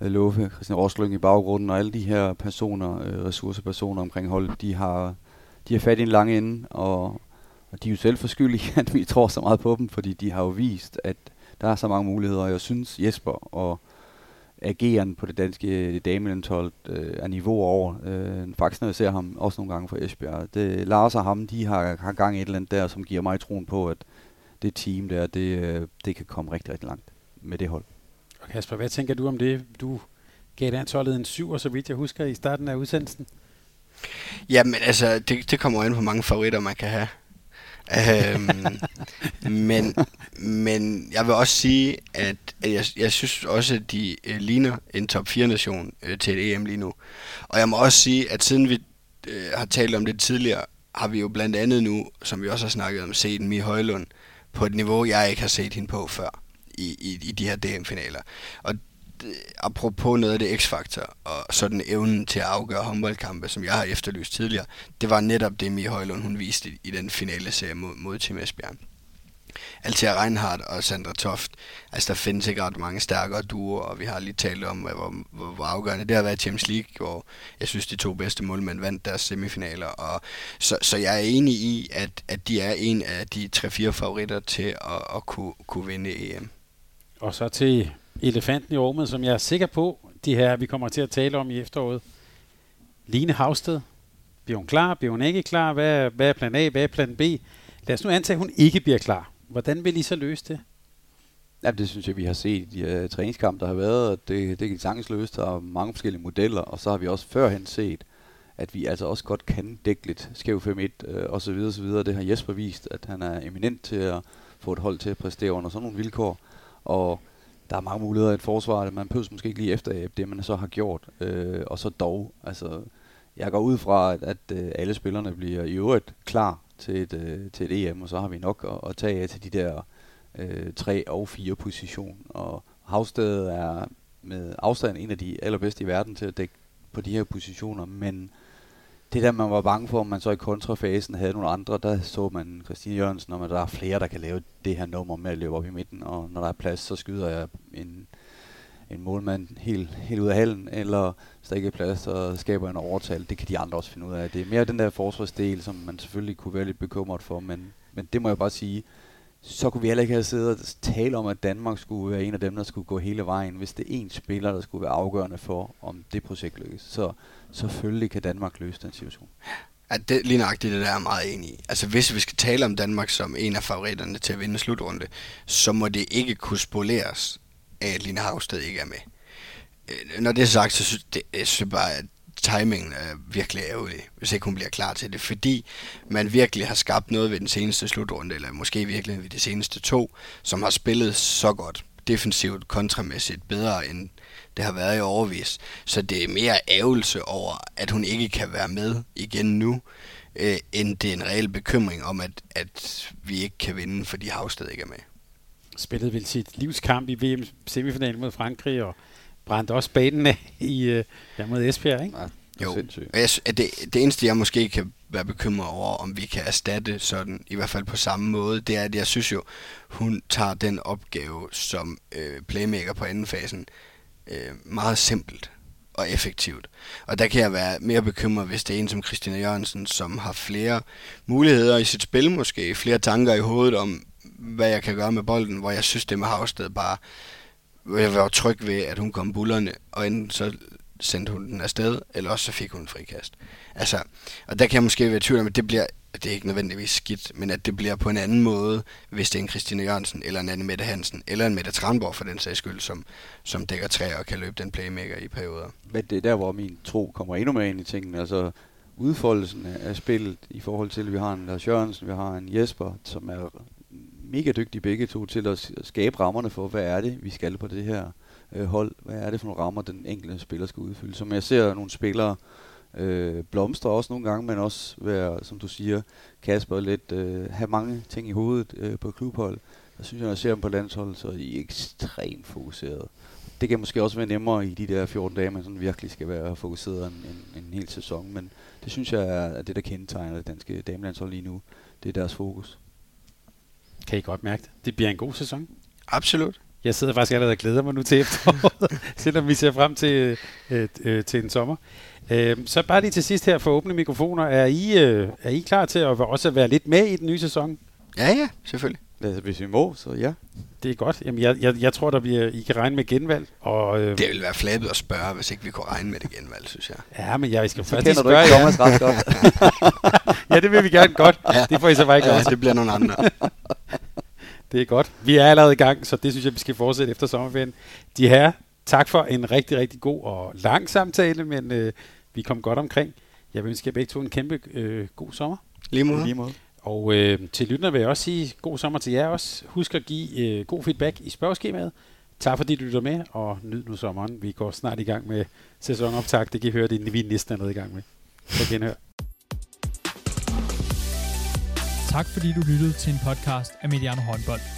øh, Love, Christian Rosling i baggrunden, og alle de her personer, øh, ressourcepersoner omkring holdet, de har, de har fat i en lang ende, og, og de er jo selv forskyldige, at vi tror så meget på dem, fordi de har jo vist, at der er så mange muligheder, og jeg synes Jesper og ageren på det danske damelandshold øh, er niveau over. Øh, faktisk når jeg ser ham også nogle gange for Esbjerg. Det, Lars og ham, de har, har gang i et eller andet der, som giver mig troen på, at det team der, det, øh, det kan komme rigtig, rigtig langt med det hold. Og Kasper, hvad tænker du om det? Du gav landsholdet en syv, så vidt jeg husker, i starten af udsendelsen. Jamen altså, det, det kommer ind på mange favoritter, man kan have øhm, men, men jeg vil også sige, at, jeg, jeg synes også, at de øh, ligner en top 4-nation øh, til et EM lige nu. Og jeg må også sige, at siden vi øh, har talt om det tidligere, har vi jo blandt andet nu, som vi også har snakket om, set Mie Højlund på et niveau, jeg ikke har set hende på før i, i, i de her DM-finaler. Og Øh, apropos noget af det x-faktor, og sådan evnen til at afgøre håndboldkampe, som jeg har efterlyst tidligere, det var netop det, Mie Højlund hun viste i, i den finale serie mod, mod Team Esbjerg. Altia Reinhardt og Sandra Toft. Altså, der findes ikke ret mange stærkere duoer, og vi har lige talt om, hvor, hvor, hvor afgørende det har været i Champions League, hvor jeg synes, de to bedste målmænd vandt deres semifinaler. Og så, så jeg er enig i, at, at de er en af de 3-4 favoritter til at, at kunne, kunne vinde EM. Og så til elefanten i rummet, som jeg er sikker på, de her, vi kommer til at tale om i efteråret. Line Havsted. Bliver hun klar? Bliver hun ikke klar? Hvad, hvad er plan A? Hvad er plan B? Lad os nu antage, at hun ikke bliver klar. Hvordan vil I så løse det? Ja, det synes jeg, vi har set i øh, de uh, der har været. Det, det kan sagtens løse. Der er mange forskellige modeller, og så har vi også førhen set, at vi altså også godt kan dække lidt skæv 5-1 øh, og så videre, så videre. Det har Jesper vist, at han er eminent til at få et hold til at præstere under sådan nogle vilkår. Og der er mange muligheder i et forsvar, at man pøs måske ikke lige efter det, man så har gjort. Øh, og så dog, altså, jeg går ud fra, at, at øh, alle spillerne bliver i øvrigt klar til et, øh, til et EM, og så har vi nok at, at tage af til de der øh, tre og fire position. Og Havsted er med afstand en af de allerbedste i verden til at dække på de her positioner, men det der, man var bange for, om man så i kontrafasen havde nogle andre, der så man Christine Jørgensen, om at der er flere, der kan lave det her nummer med at løbe op i midten, og når der er plads, så skyder jeg en, en målmand helt, helt ud af hallen, eller hvis der ikke er plads, så skaber en overtal. Det kan de andre også finde ud af. Det er mere den der forsvarsdel, som man selvfølgelig kunne være lidt bekymret for, men, men det må jeg bare sige, så kunne vi heller ikke have siddet og tale om, at Danmark skulle være en af dem, der skulle gå hele vejen, hvis det er én spiller, der skulle være afgørende for, om det projekt lykkes. Så selvfølgelig kan Danmark løse den situation. Ja, det, lige nøjagtigt det der er meget enig i. Altså hvis vi skal tale om Danmark som en af favoritterne til at vinde slutrunde, så må det ikke kunne spoleres af, at Line Havsted ikke er med. Øh, når det er sagt, så synes det, jeg synes bare, at timingen er virkelig ærgerlig, hvis ikke hun bliver klar til det, fordi man virkelig har skabt noget ved den seneste slutrunde, eller måske virkelig ved de seneste to, som har spillet så godt defensivt kontramæssigt bedre end det har været i overvis. Så det er mere ævelse over, at hun ikke kan være med igen nu, øh, end det er en reel bekymring om, at, at vi ikke kan vinde, fordi Havsted ikke er med. Spillede vel sit livskamp i VM semifinalen mod Frankrig, og brændte også banen af i, øh, ja, mod Esbjerg, ikke? Ja, jo, jeg, det, det eneste jeg måske kan være bekymret over, om vi kan erstatte sådan, i hvert fald på samme måde, det er, at jeg synes jo, hun tager den opgave som øh, playmaker på anden fasen øh, meget simpelt og effektivt. Og der kan jeg være mere bekymret, hvis det er en som Christina Jørgensen, som har flere muligheder i sit spil måske, flere tanker i hovedet om, hvad jeg kan gøre med bolden, hvor jeg synes, det med Havsted bare, jeg var tryg ved, at hun kom bullerne, og enten så sendte hun den afsted, eller også så fik hun en frikast. Altså, og der kan jeg måske være i tvivl om, at det bliver, det er ikke nødvendigvis skidt, men at det bliver på en anden måde, hvis det er en Christine Jørgensen, eller en Anne Mette Hansen, eller en Mette Tranborg for den sags skyld, som, som dækker træer og kan løbe den playmaker i perioder. Men det er der, hvor min tro kommer endnu mere ind i tingene. Altså, udfoldelsen af spillet i forhold til, at vi har en Lars Jørgensen, vi har en Jesper, som er mega dygtige begge to til at skabe rammerne for, hvad er det, vi skal på det her øh, hold. Hvad er det for nogle rammer, den enkelte spiller skal udfylde. Som jeg ser nogle spillere øh, blomstre også nogle gange, men også være, som du siger, Kasper, lidt øh, have mange ting i hovedet øh, på klubhold. Der synes jeg, når jeg ser dem på landsholdet, så er de ekstremt fokuseret. Det kan måske også være nemmere i de der 14 dage, man sådan virkelig skal være fokuseret en, en, en hel sæson. Men det synes jeg er det, der kendetegner det danske damelandshold lige nu. Det er deres fokus. Kan I godt mærke det? Det bliver en god sæson. Absolut. Jeg sidder faktisk allerede og glæder mig nu til efteråret, selvom vi ser frem til, øh, øh, til en sommer. Øh, så bare lige til sidst her for åbne mikrofoner. Er I, øh, er I klar til at også være lidt med i den nye sæson? Ja, ja, selvfølgelig. Altså, hvis vi må, så ja. Det er godt. Jamen, jeg, jeg, jeg tror, der bliver, I kan regne med genvalg. Og, øh, det ville være flabet at spørge, hvis ikke vi kunne regne med det genvalg, synes jeg. Ja, men jeg skal så først spørge du ikke Thomas ret godt. ja, det vil vi gerne godt. Ja. Det får I så bare ikke ja, det bliver nogle andre. det er godt. Vi er allerede i gang, så det synes jeg, vi skal fortsætte efter sommerferien. De her, tak for en rigtig, rigtig god og lang samtale, men øh, vi kom godt omkring. Jeg vil ønske jer begge to en kæmpe øh, god sommer. Lige måde. Lige måde. Og øh, til lytterne vil jeg også sige god sommer til jer også. Husk at give øh, god feedback i spørgeskemaet. Tak fordi du lytter med, og nyd nu sommeren. Vi går snart i gang med sæsonoptag. Det kan I høre, det vi næsten er i gang med. Så genhør. Tak fordi du lyttede til en podcast af Mediano Håndbold.